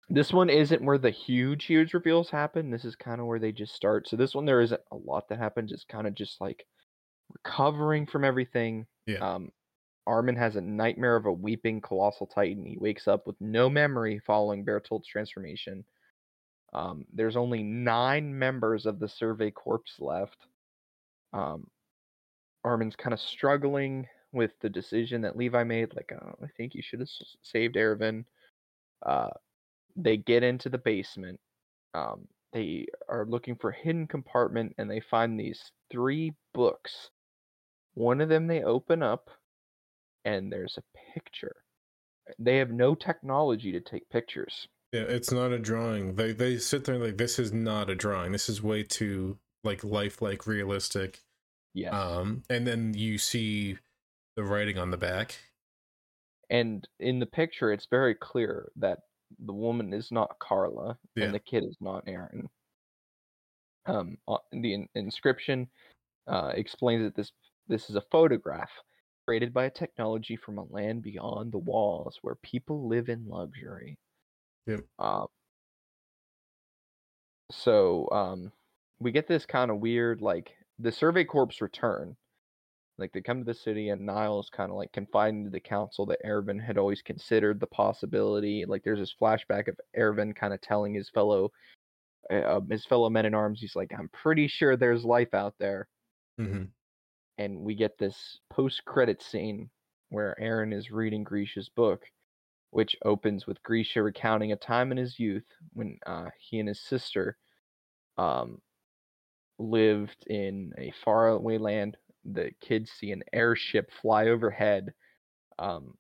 this one isn't where the huge, huge reveals happen. This is kind of where they just start. So this one there isn't a lot that happens. It's kind of just like recovering from everything. Yeah. Um, Armin has a nightmare of a weeping colossal titan. He wakes up with no memory following Bertolt's transformation. Um, there's only nine members of the Survey Corps left. Um, Armin's kind of struggling with the decision that Levi made. Like, oh, I think you should have saved Erwin. Uh, they get into the basement. Um, they are looking for a hidden compartment and they find these three books one of them they open up and there's a picture. They have no technology to take pictures. Yeah, it's not a drawing. They they sit there like this is not a drawing. This is way too like lifelike, realistic. Yeah. Um, and then you see the writing on the back. And in the picture, it's very clear that the woman is not Carla yeah. and the kid is not Eren. Um, the in- inscription uh, explains that this this is a photograph created by a technology from a land beyond the walls where people live in luxury. Yep. Um, so um, we get this kind of weird, like the Survey Corps return. Like they come to the city, and Niles kind of like confiding to the council that Erwin had always considered the possibility. Like there's this flashback of Erwin kind of telling his fellow, uh, his fellow men in arms, he's like, "I'm pretty sure there's life out there." Mm-hmm and we get this post-credit scene where Eren is reading Grisha's book, which opens with Grisha recounting a time in his youth when uh, he and his sister um, lived in a faraway land. The kids see an airship fly overhead, um,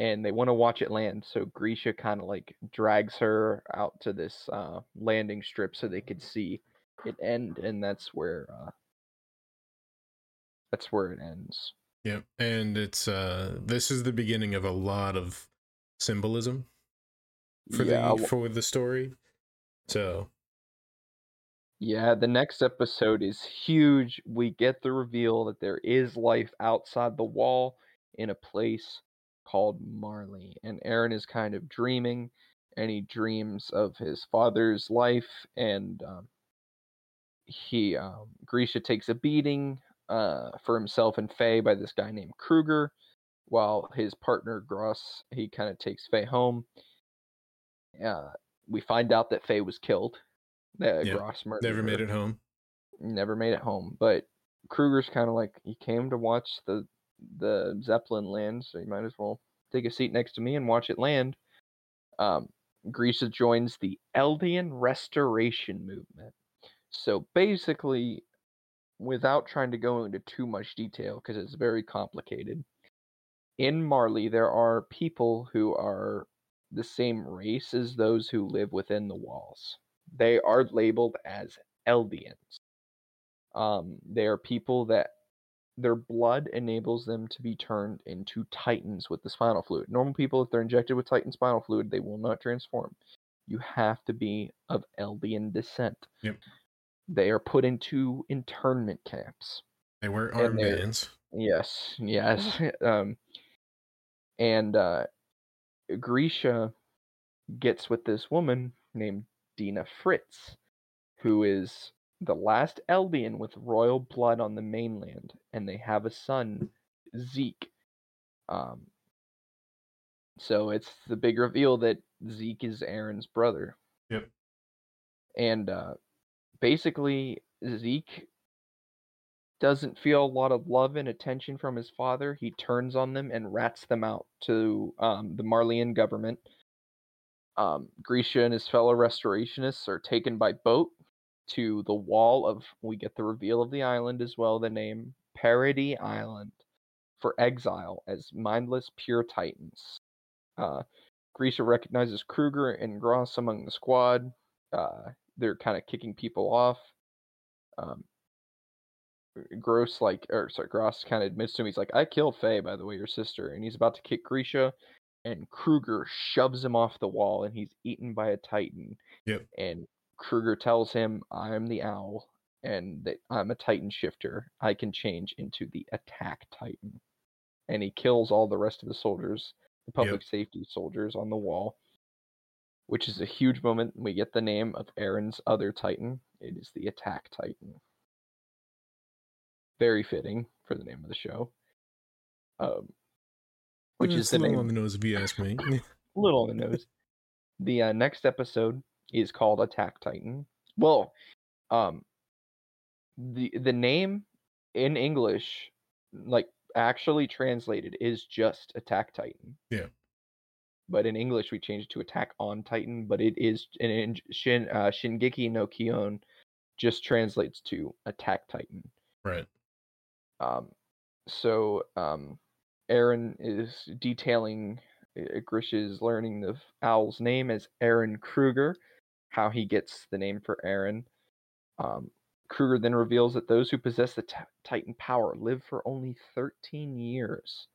and they want to watch it land. So Grisha kind of like drags her out to this uh, landing strip so they could see it end, and that's where uh, that's where it ends. Yep. And it's uh this is the beginning of a lot of symbolism for yeah, the for the story. So yeah, the next episode is huge. We get the reveal that there is life outside the wall in a place called Marley. And Eren is kind of dreaming, and he dreams of his father's life. And um, he, um, Grisha takes a beating uh, for himself and Faye by this guy named Kruger, while his partner Gross he kind of takes Faye home. Uh, we find out that Faye was killed. That yep. Gross murdered. Never her. made it home. Never made it home, but Kruger's kind of like he came to watch the the Zeppelin land, so you might as well take a seat next to me and watch it land. Um, Grisha joins the Eldian Restoration Movement. So basically, without trying to go into too much detail because it's very complicated. In Marley, there are people who are the same race as those who live within the walls. They are labeled as Eldians. Um, they are people that their blood enables them to be turned into titans with the spinal fluid. Normal people, if they're injected with titan spinal fluid, they will not transform. You have to be of Eldian descent. Yep they are put into internment camps. They wear armbands. Yes, yes. um, and uh, Grisha gets with this woman named Dina Fritz, who is the last Eldian with royal blood on the mainland, and they have a son, Zeke. Um, so it's the big reveal that Zeke is Eren's brother. Yep. And uh, basically, Zeke doesn't feel a lot of love and attention from his father. He turns on them and rats them out to um, the Marleyan government. Um, Grisha and his fellow restorationists are taken by boat to the wall of. We get the reveal of the island as well, the name Paradis Island for exile as mindless pure titans. Uh, Grisha recognizes Kruger and Gross among the squad. Uh, they're kind of kicking people off. Um, Gross like or sorry, Gross kind of admits to him he's like, I killed Faye, by the way, your sister, and he's about to kick Grisha, and Kruger shoves him off the wall, and he's eaten by a Titan. Yep. And Kruger tells him, I'm the owl, and that I'm a Titan shifter. I can change into the attack Titan. And he kills all the rest of the soldiers, the public Yep. safety soldiers on the wall. Which is a huge moment. We get the name of Eren's other Titan. It is the Attack Titan very fitting for the name of the show. Um, which Mm, is the a little name, on the nose if you ask me. little on the nose. The uh, next episode is called Attack Titan. Well, um, the the name in English, like actually translated, is just Attack Titan. Yeah. But in English, we changed it to Attack on Titan. But it is and in Shin uh, Shingeki no Kyojin just translates to Attack Titan. right. Um, so um, Eren is detailing uh, Grisha's learning the owl's name as Eren Kruger, how he gets the name for Eren. Um, Kruger then reveals that those who possess the t- Titan power live for only 13 years.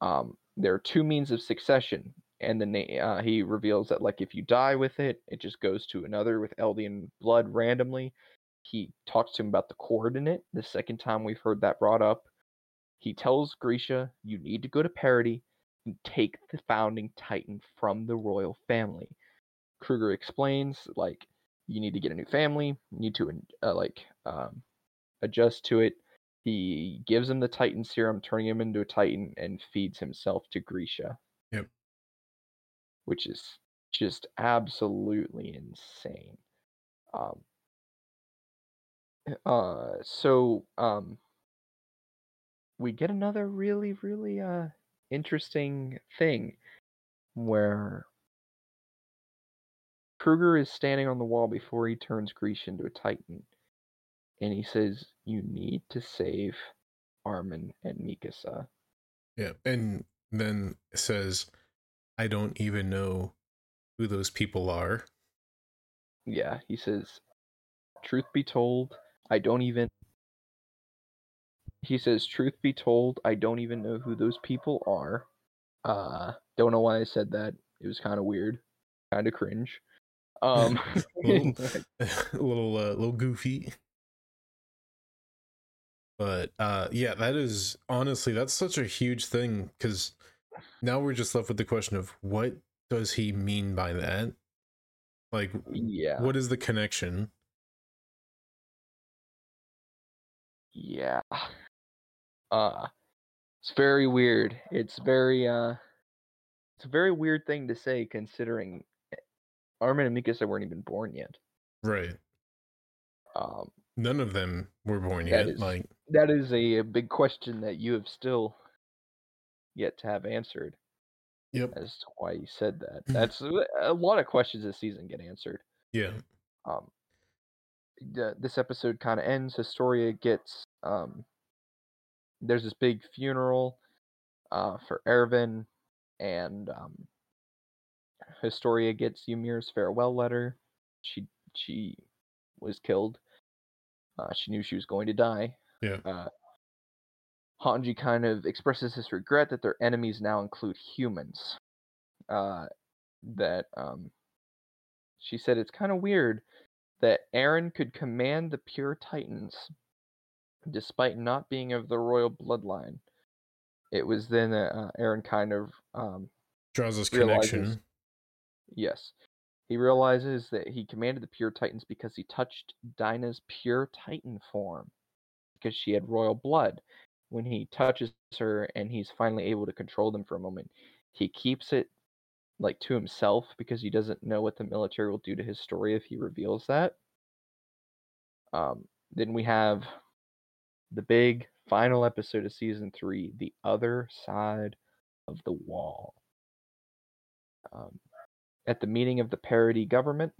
Um, there are two means of succession, and the na- uh, he reveals that like if you die with it, it just goes to another with Eldian blood randomly. He talks to him about the coordinate. The second time we've heard that brought up, he tells Grisha, "You need to go to Paradis and take the founding Titan from the royal family." Kruger explains like you need to get a new family, you need to uh, like um, adjust to it. He gives him the Titan serum, turning him into a Titan, and feeds himself to Grisha. Yep. Which is just absolutely insane. Um, uh, so um, we get another really, really uh interesting thing where Kruger is standing on the wall before he turns Grisha into a Titan, and he says, "You need to save Armin and Mikasa." Yeah. And then says, I don't even know who those people are. Yeah, he says, "Truth be told, I don't even." He says, "Truth be told, I don't even know who those people are." Uh, don't know why I said that. It was kind of weird, kind of cringe. Um, little, a little, uh, little goofy. But uh, yeah, that is honestly that's such a huge thing because now we're just left with the question of what does he mean by that? Like, yeah, what is the connection? Yeah. Uh, it's very weird. It's very uh, it's a very weird thing to say considering Armin and Mikasa weren't even born yet. Right. Um, None of them were born yet. is- Like, that is a, a big question that you have still yet to have answered yep. as to why you said that. Mhm. That's a lot of questions this season get answered. Yeah. Um, the, this episode kind of ends. Historia gets um, there's this big funeral uh, for Erwin, and um, Historia gets Ymir's farewell letter. She she was killed. Uh, she knew she was going to die. Yeah. Uh, Hanji kind of expresses his regret that their enemies now include humans. Uh, that um, she said it's kind of weird that Eren could command the pure Titans despite not being of the royal bloodline. It was then that uh, Eren kind of um, Draws this Realizes- connection. Yes. He realizes that he commanded the pure titans because he touched Dina's pure titan form because she had royal blood. When he touches her and he's finally able to control them for a moment, he keeps it like to himself because he doesn't know what the military will do to Historia if he reveals that. Um, then we have the big final episode of season three, The Other Side of the Wall. Um, at the meeting of the Paradis government,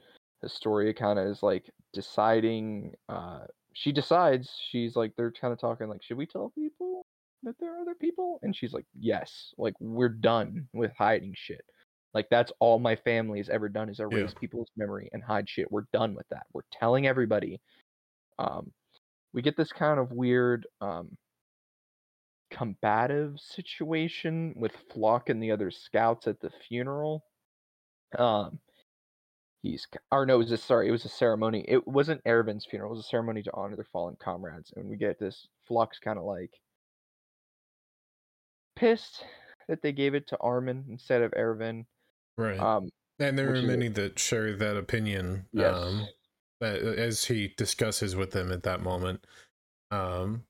Historia kind of is like deciding. Uh, she decides she's like they're kind of talking like, should we tell people that there are other people? And she's like, yes, like we're done with hiding shit. Like that's all my family has ever done is erase Yeah. people's memory and hide shit. We're done with that. We're telling everybody. Um, we get this kind of weird um, combative situation with Flock and the other scouts at the funeral. Um, he's or no, it was a sorry, it was a ceremony. It wasn't Erwin's funeral. It was a ceremony to honor their fallen comrades, and we get this Flock's kind of like pissed that they gave it to Armin instead of Erwin. Right. Um, and there are is many that share that opinion. Yes. Um, as he discusses with them at that moment. Um,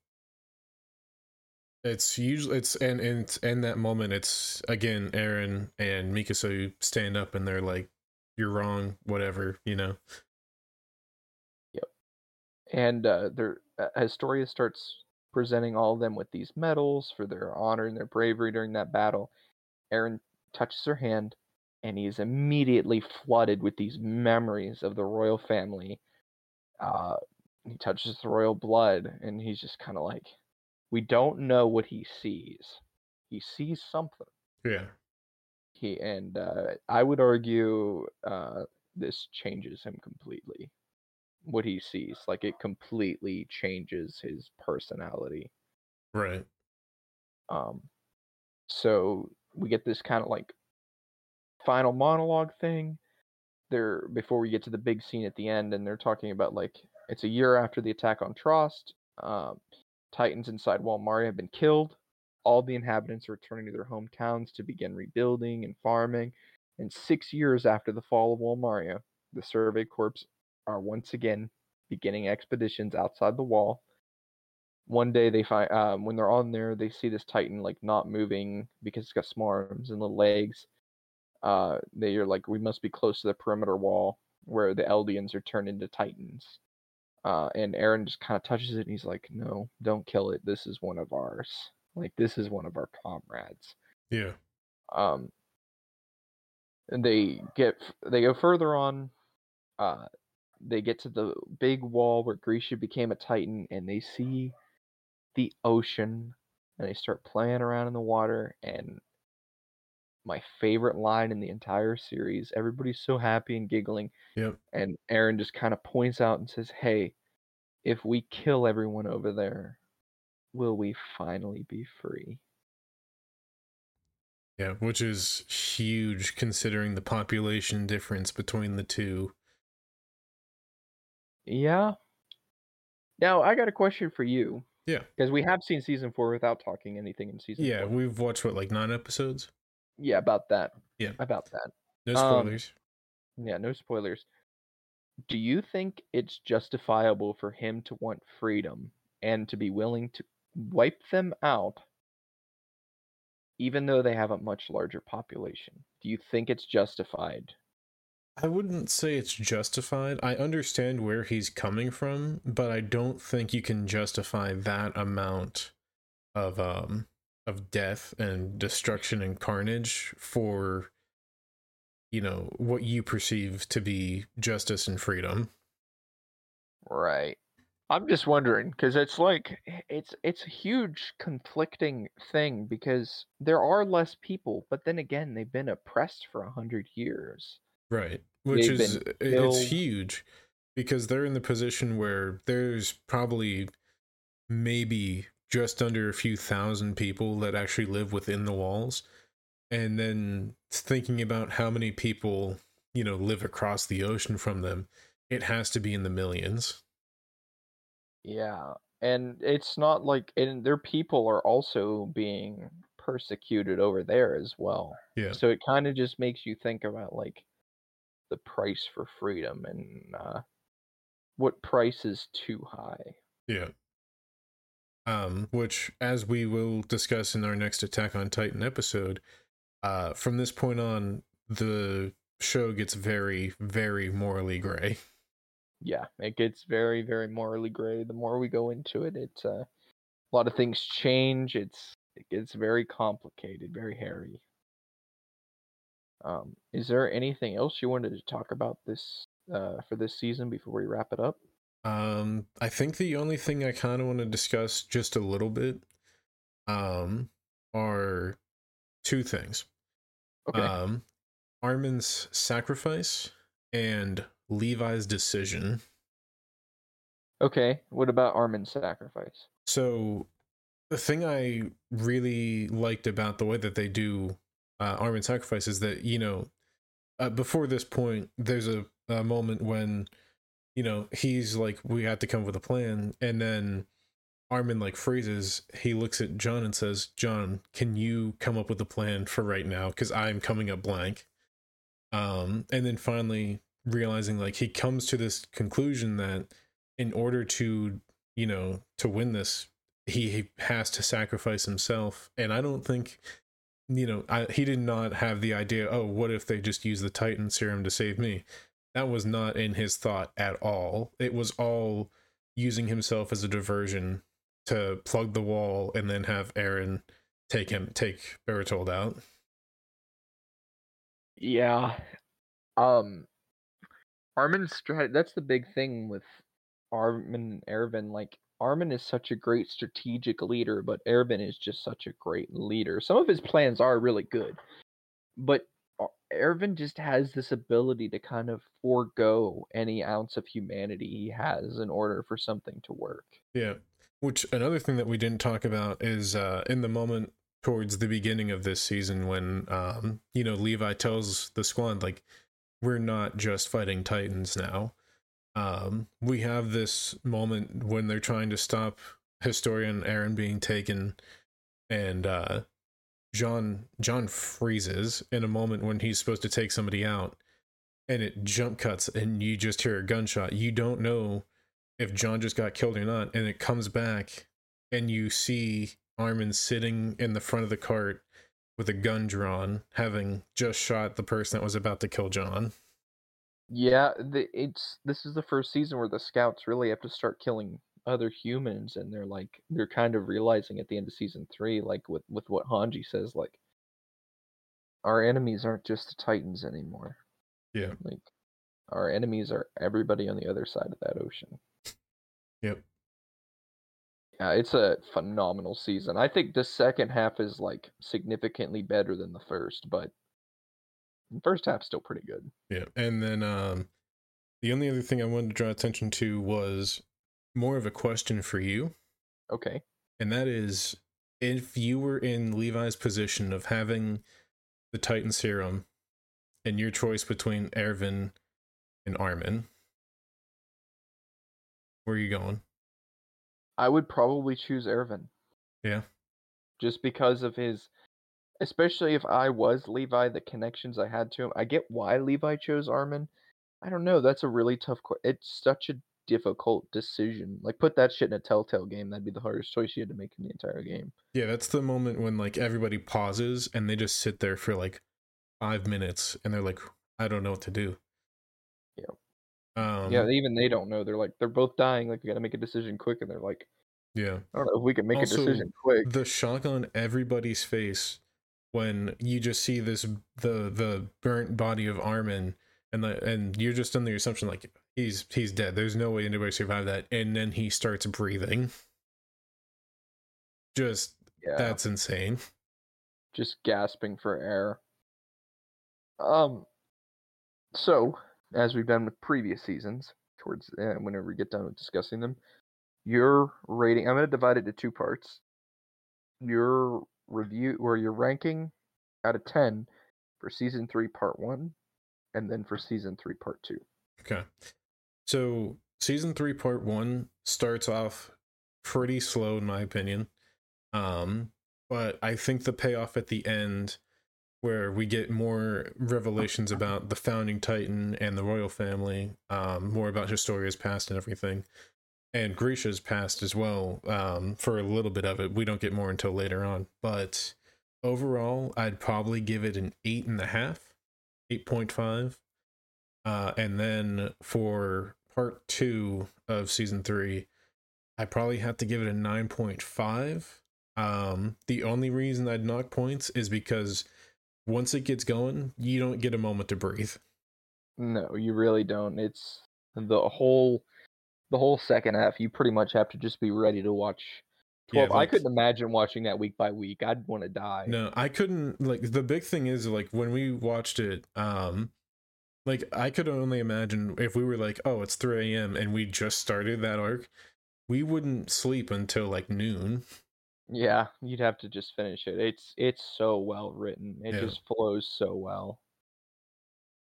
it's usually it's and and in that moment it's again Eren and Mikasa stand up and they're like, "You're wrong," whatever, you know. Yep. And uh, their uh, Historia starts presenting all of them with these medals for their honor and their bravery during that battle. Eren touches her hand, and he is immediately flooded with these memories of the royal family. Uh, he touches the royal blood, and he's just kind of like, we don't know what he sees. He sees something. Yeah. He and uh, I would argue uh, this changes him completely. What he sees, like it completely changes his personality. Right. Um, so we get this kind of like final monologue thing. There before we get to the big scene at the end, and they're talking about like it's a year after the attack on Trost. Um, Titans inside Wall Maria have been killed. All the inhabitants are returning to their hometowns to begin rebuilding and farming. And six years after the fall of Wall Maria, the Survey Corps are once again beginning expeditions outside the wall. One day they find um, when they're on there, they see this Titan like not moving because it's got small arms and little legs. Uh, they are like, we must be close to the perimeter wall where the Eldians are turned into Titans. Uh, and Eren just kind of touches it and he's like, no, don't kill it. This is one of ours. Like, this is one of our comrades. Yeah. Um, and they get, they go further on. Uh, they get to the big wall where Grisha became a Titan and they see the ocean and they start playing around in the water. And my favorite line in the entire series, everybody's so happy and giggling. Yep. And Eren just kind of points out and says, Hey, if we kill everyone over there, will we finally be free? Yeah, which is huge considering the population difference between the two. Yeah. Now, I got a question for you. Yeah. Because we have seen season four without talking anything in season Yeah, four. we've watched what like nine episodes. Yeah, about that. Yeah. About that. No Um, spoilers. Yeah, no spoilers. Do you think it's justifiable for him to want freedom and to be willing to wipe them out even though they have a much larger population? Do you think it's justified? I wouldn't say it's justified. I understand where he's coming from, but I don't think you can justify that amount of um of death and destruction and carnage for you know what you perceive to be justice and freedom. Right. I'm just wondering because it's like it's it's a huge conflicting thing because there are less people, but then again, they've been oppressed for a hundred years. Right. Which They've is uh, it's huge because they're in the position where there's probably maybe just under a few thousand people that actually live within the walls. And then thinking about how many people, you know, live across the ocean from them, it has to be in the millions. Yeah, and it's not like and their people are also being persecuted over there as well. Yeah. So it kind of just makes you think about like the price for freedom and uh, what price is too high. Yeah. Um, which, as we will discuss in our next Attack on Titan episode, uh, from this point on, the show gets very, very morally gray. Yeah, it gets very, very morally gray. The more we go into it, it's uh, a lot of things change. It's it gets very complicated, very hairy. Um, is there anything else you wanted to talk about this uh, for this season before we wrap it up? Um, I think the only thing I kind of want to discuss just a little bit, um, are two things. Okay. Um, Armin's sacrifice and Levi's decision. okay. What about Armin's sacrifice? So, the thing I really liked about the way that they do uh, Armin sacrifice is that you know, uh, before this point, there's a, a moment when you know he's like, we have to come up with a plan, and then Armin like freezes. He looks at Jean and says, "Jean, can you come up with a plan for right now? Because I'm coming up blank." Um, and then finally realizing like he comes to this conclusion that in order to you know to win this he, he has to sacrifice himself and i don't think you know I, he did not have the idea oh what if they just use the titan serum to save me that was not in his thought at all it was all using himself as a diversion to plug the wall and then have eren take him take Bertolt out Yeah. Um Armin's strat that's the big thing with Armin Erwin. Like Armin is such a great strategic leader, but Erwin is just such a great leader. Some of his plans are really good. But Erwin just has this ability to kind of forego any ounce of humanity he has in order for something to work. Yeah. Which another thing that we didn't talk about is uh in the moment towards the beginning of this season when um you know Levi tells the squad like we're not just fighting titans now. Um we have this moment when they're trying to stop historian Eren being taken and uh Jean Jean freezes in a moment when he's supposed to take somebody out and it jump cuts and you just hear a gunshot. You don't know if Jean just got killed or not, and it comes back and you see Armin sitting in the front of the cart with a gun drawn, having just shot the person that was about to kill Jean. Yeah, the, it's this is the first season where the scouts really have to start killing other humans, and they're like they're kind of realizing at the end of season three, like with with what Hanji says, like our enemies aren't just the Titans anymore. Yeah. Like our enemies are everybody on the other side of that ocean. Yep. Yeah, it's a phenomenal season. I think the second half is like significantly better than the first, but the first half's still pretty good. Yeah. And then um the only other thing I wanted to draw attention to was more of a question for you. Okay. And that is if you were in Levi's position of having the Titan serum and your choice between Erwin and Armin, where are you going? I would probably choose Erwin. Yeah. Just because of his especially if I was Levi, the connections I had to him. I get why Levi chose Armin. I don't know. That's a really tough. que- It's such a difficult decision. Like put that shit in a Telltale game. That'd be the hardest choice you had to make in the entire game. Yeah, that's the moment when like everybody pauses and they just sit there for like five minutes and they're like, I don't know what to do. Yeah. Um, yeah, even they don't know. They're like they're both dying. Like we got to make a decision quick, and they're like, yeah. I don't know if we can make Also, a decision quick. The shock on everybody's face when you just see this the the burnt body of Armin and the and you're just under the assumption like he's he's dead. There's no way anybody survived that. And then he starts breathing. Just Yeah, that's insane. just gasping for air. Um, so as we've done with previous seasons, towards uh, whenever we get done with discussing them, your rating. I'm going to divide it into two parts. Your review or your ranking out of ten for season three, part one, and then for season three, part two. Okay. So season three, part one starts off pretty slow in my opinion. Um, but I think the payoff at the end where we get more revelations about the founding Titan and the royal family, um, more about Historia's past and everything, and Grisha's past as well. Um, for a little bit of it, we don't get more until later on, but overall, I'd probably give it an eight and a half, eight point five, uh, and then for part two of season three, I probably have to give it a nine point five. Um, the only reason I'd knock points is because once it gets going, you don't get a moment to breathe. No, you really don't. It's the whole the whole second half. You pretty much have to just be ready to watch. Yeah, Twelve. I couldn't imagine watching that week by week. I'd want to die. No, I couldn't like the big thing is like when we watched it, um like I could only imagine if we were like, oh, it's 3 a.m. and we just started that arc, we wouldn't sleep until like noon. Yeah, you'd have to just finish it. It's it's so well written. It Yeah. just flows so well.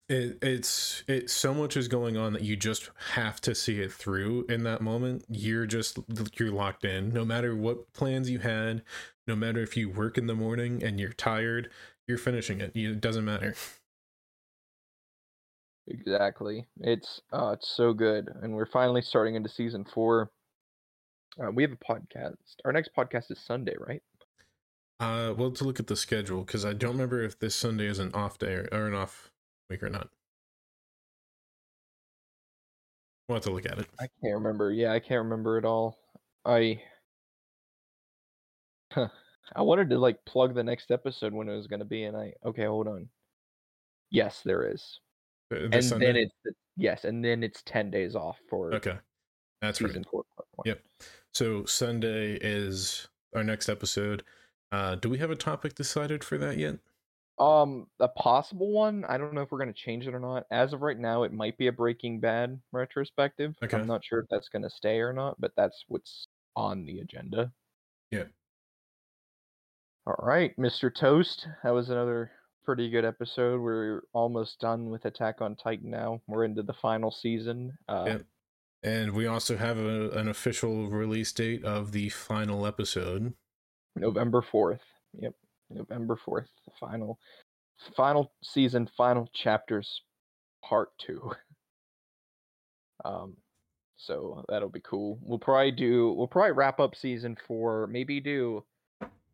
It, it's it so much is going on that you just have to see it through in that moment. You're just you're locked in. No matter what plans you had, no matter if you work in the morning and you're tired, you're finishing it. It doesn't matter. Exactly. It's uh it's so good. And we're finally starting into season four. Uh, we have a podcast. Our next podcast is Sunday, right? Uh, well, to look at the schedule because I don't remember if this Sunday is an off day or, or an off week or not. We'll have to look at it. I can't remember. Yeah, I can't remember at all. I Huh. I wanted to like plug the next episode when it was going to be, and I okay, hold on. Yes, there is, Uh, and Sunday? then it's yes, and then it's ten days off for okay. That's season right. four. Yep. So Sunday is our next episode. Uh, do we have a topic decided for that yet? Um, a possible one. I don't know if we're going to change it or not. As of right now, it might be a Breaking Bad retrospective. Okay. I'm not sure if that's going to stay or not, but that's what's on the agenda. Yeah. All right, Mr. Toast. That was another pretty good episode. We're almost done with Attack on Titan now. We're into the final season. Uh, Yep. And we also have a, an official release date of the final episode. November 4th. Yep. November 4th. The final final season, final chapters part 2. Um so that'll be cool. We'll probably do we'll probably wrap up season 4, maybe do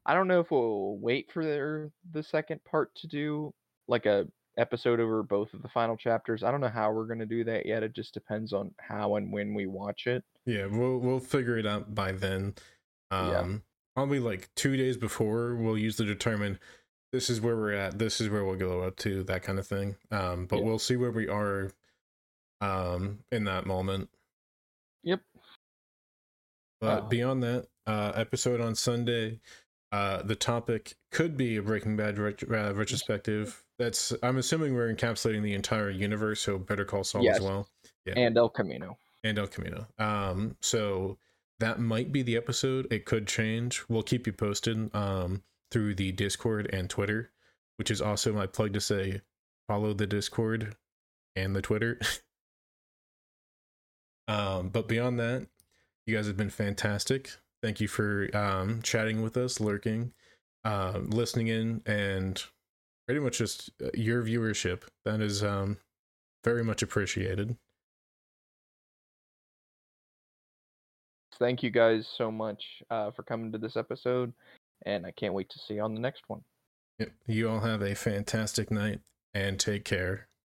I don't know if we'll wait for the the second part to do like a episode over both of the final chapters. I don't know how we're going to do that yet. It just depends on how and when we watch it. Yeah, we'll we'll figure it out by then. Um Yeah. probably like two days before we'll use usually determine this is where we're at, this is where we'll go up to, that kind of thing. Um, but Yeah. we'll see where we are um in that moment. Yep. But Uh, beyond that, uh episode on Sunday, uh the topic could be a Breaking Bad ret- uh, retrospective. That's I'm assuming we're encapsulating the entire universe, so Better Call Saul Yes. as well. Yeah. And El Camino. and El Camino. Um, so that might be the episode. It could change. We'll keep you posted um, through the Discord and Twitter, which is also my plug to say follow the Discord and the Twitter. um, but beyond that, you guys have been fantastic. Thank you for um, chatting with us, lurking, uh, listening in, and pretty much just uh, your viewership. That is um, very much appreciated. thank you guys so much uh, for coming to this episode, and I can't wait to see you on the next one. Yep. You all have a fantastic night and take care.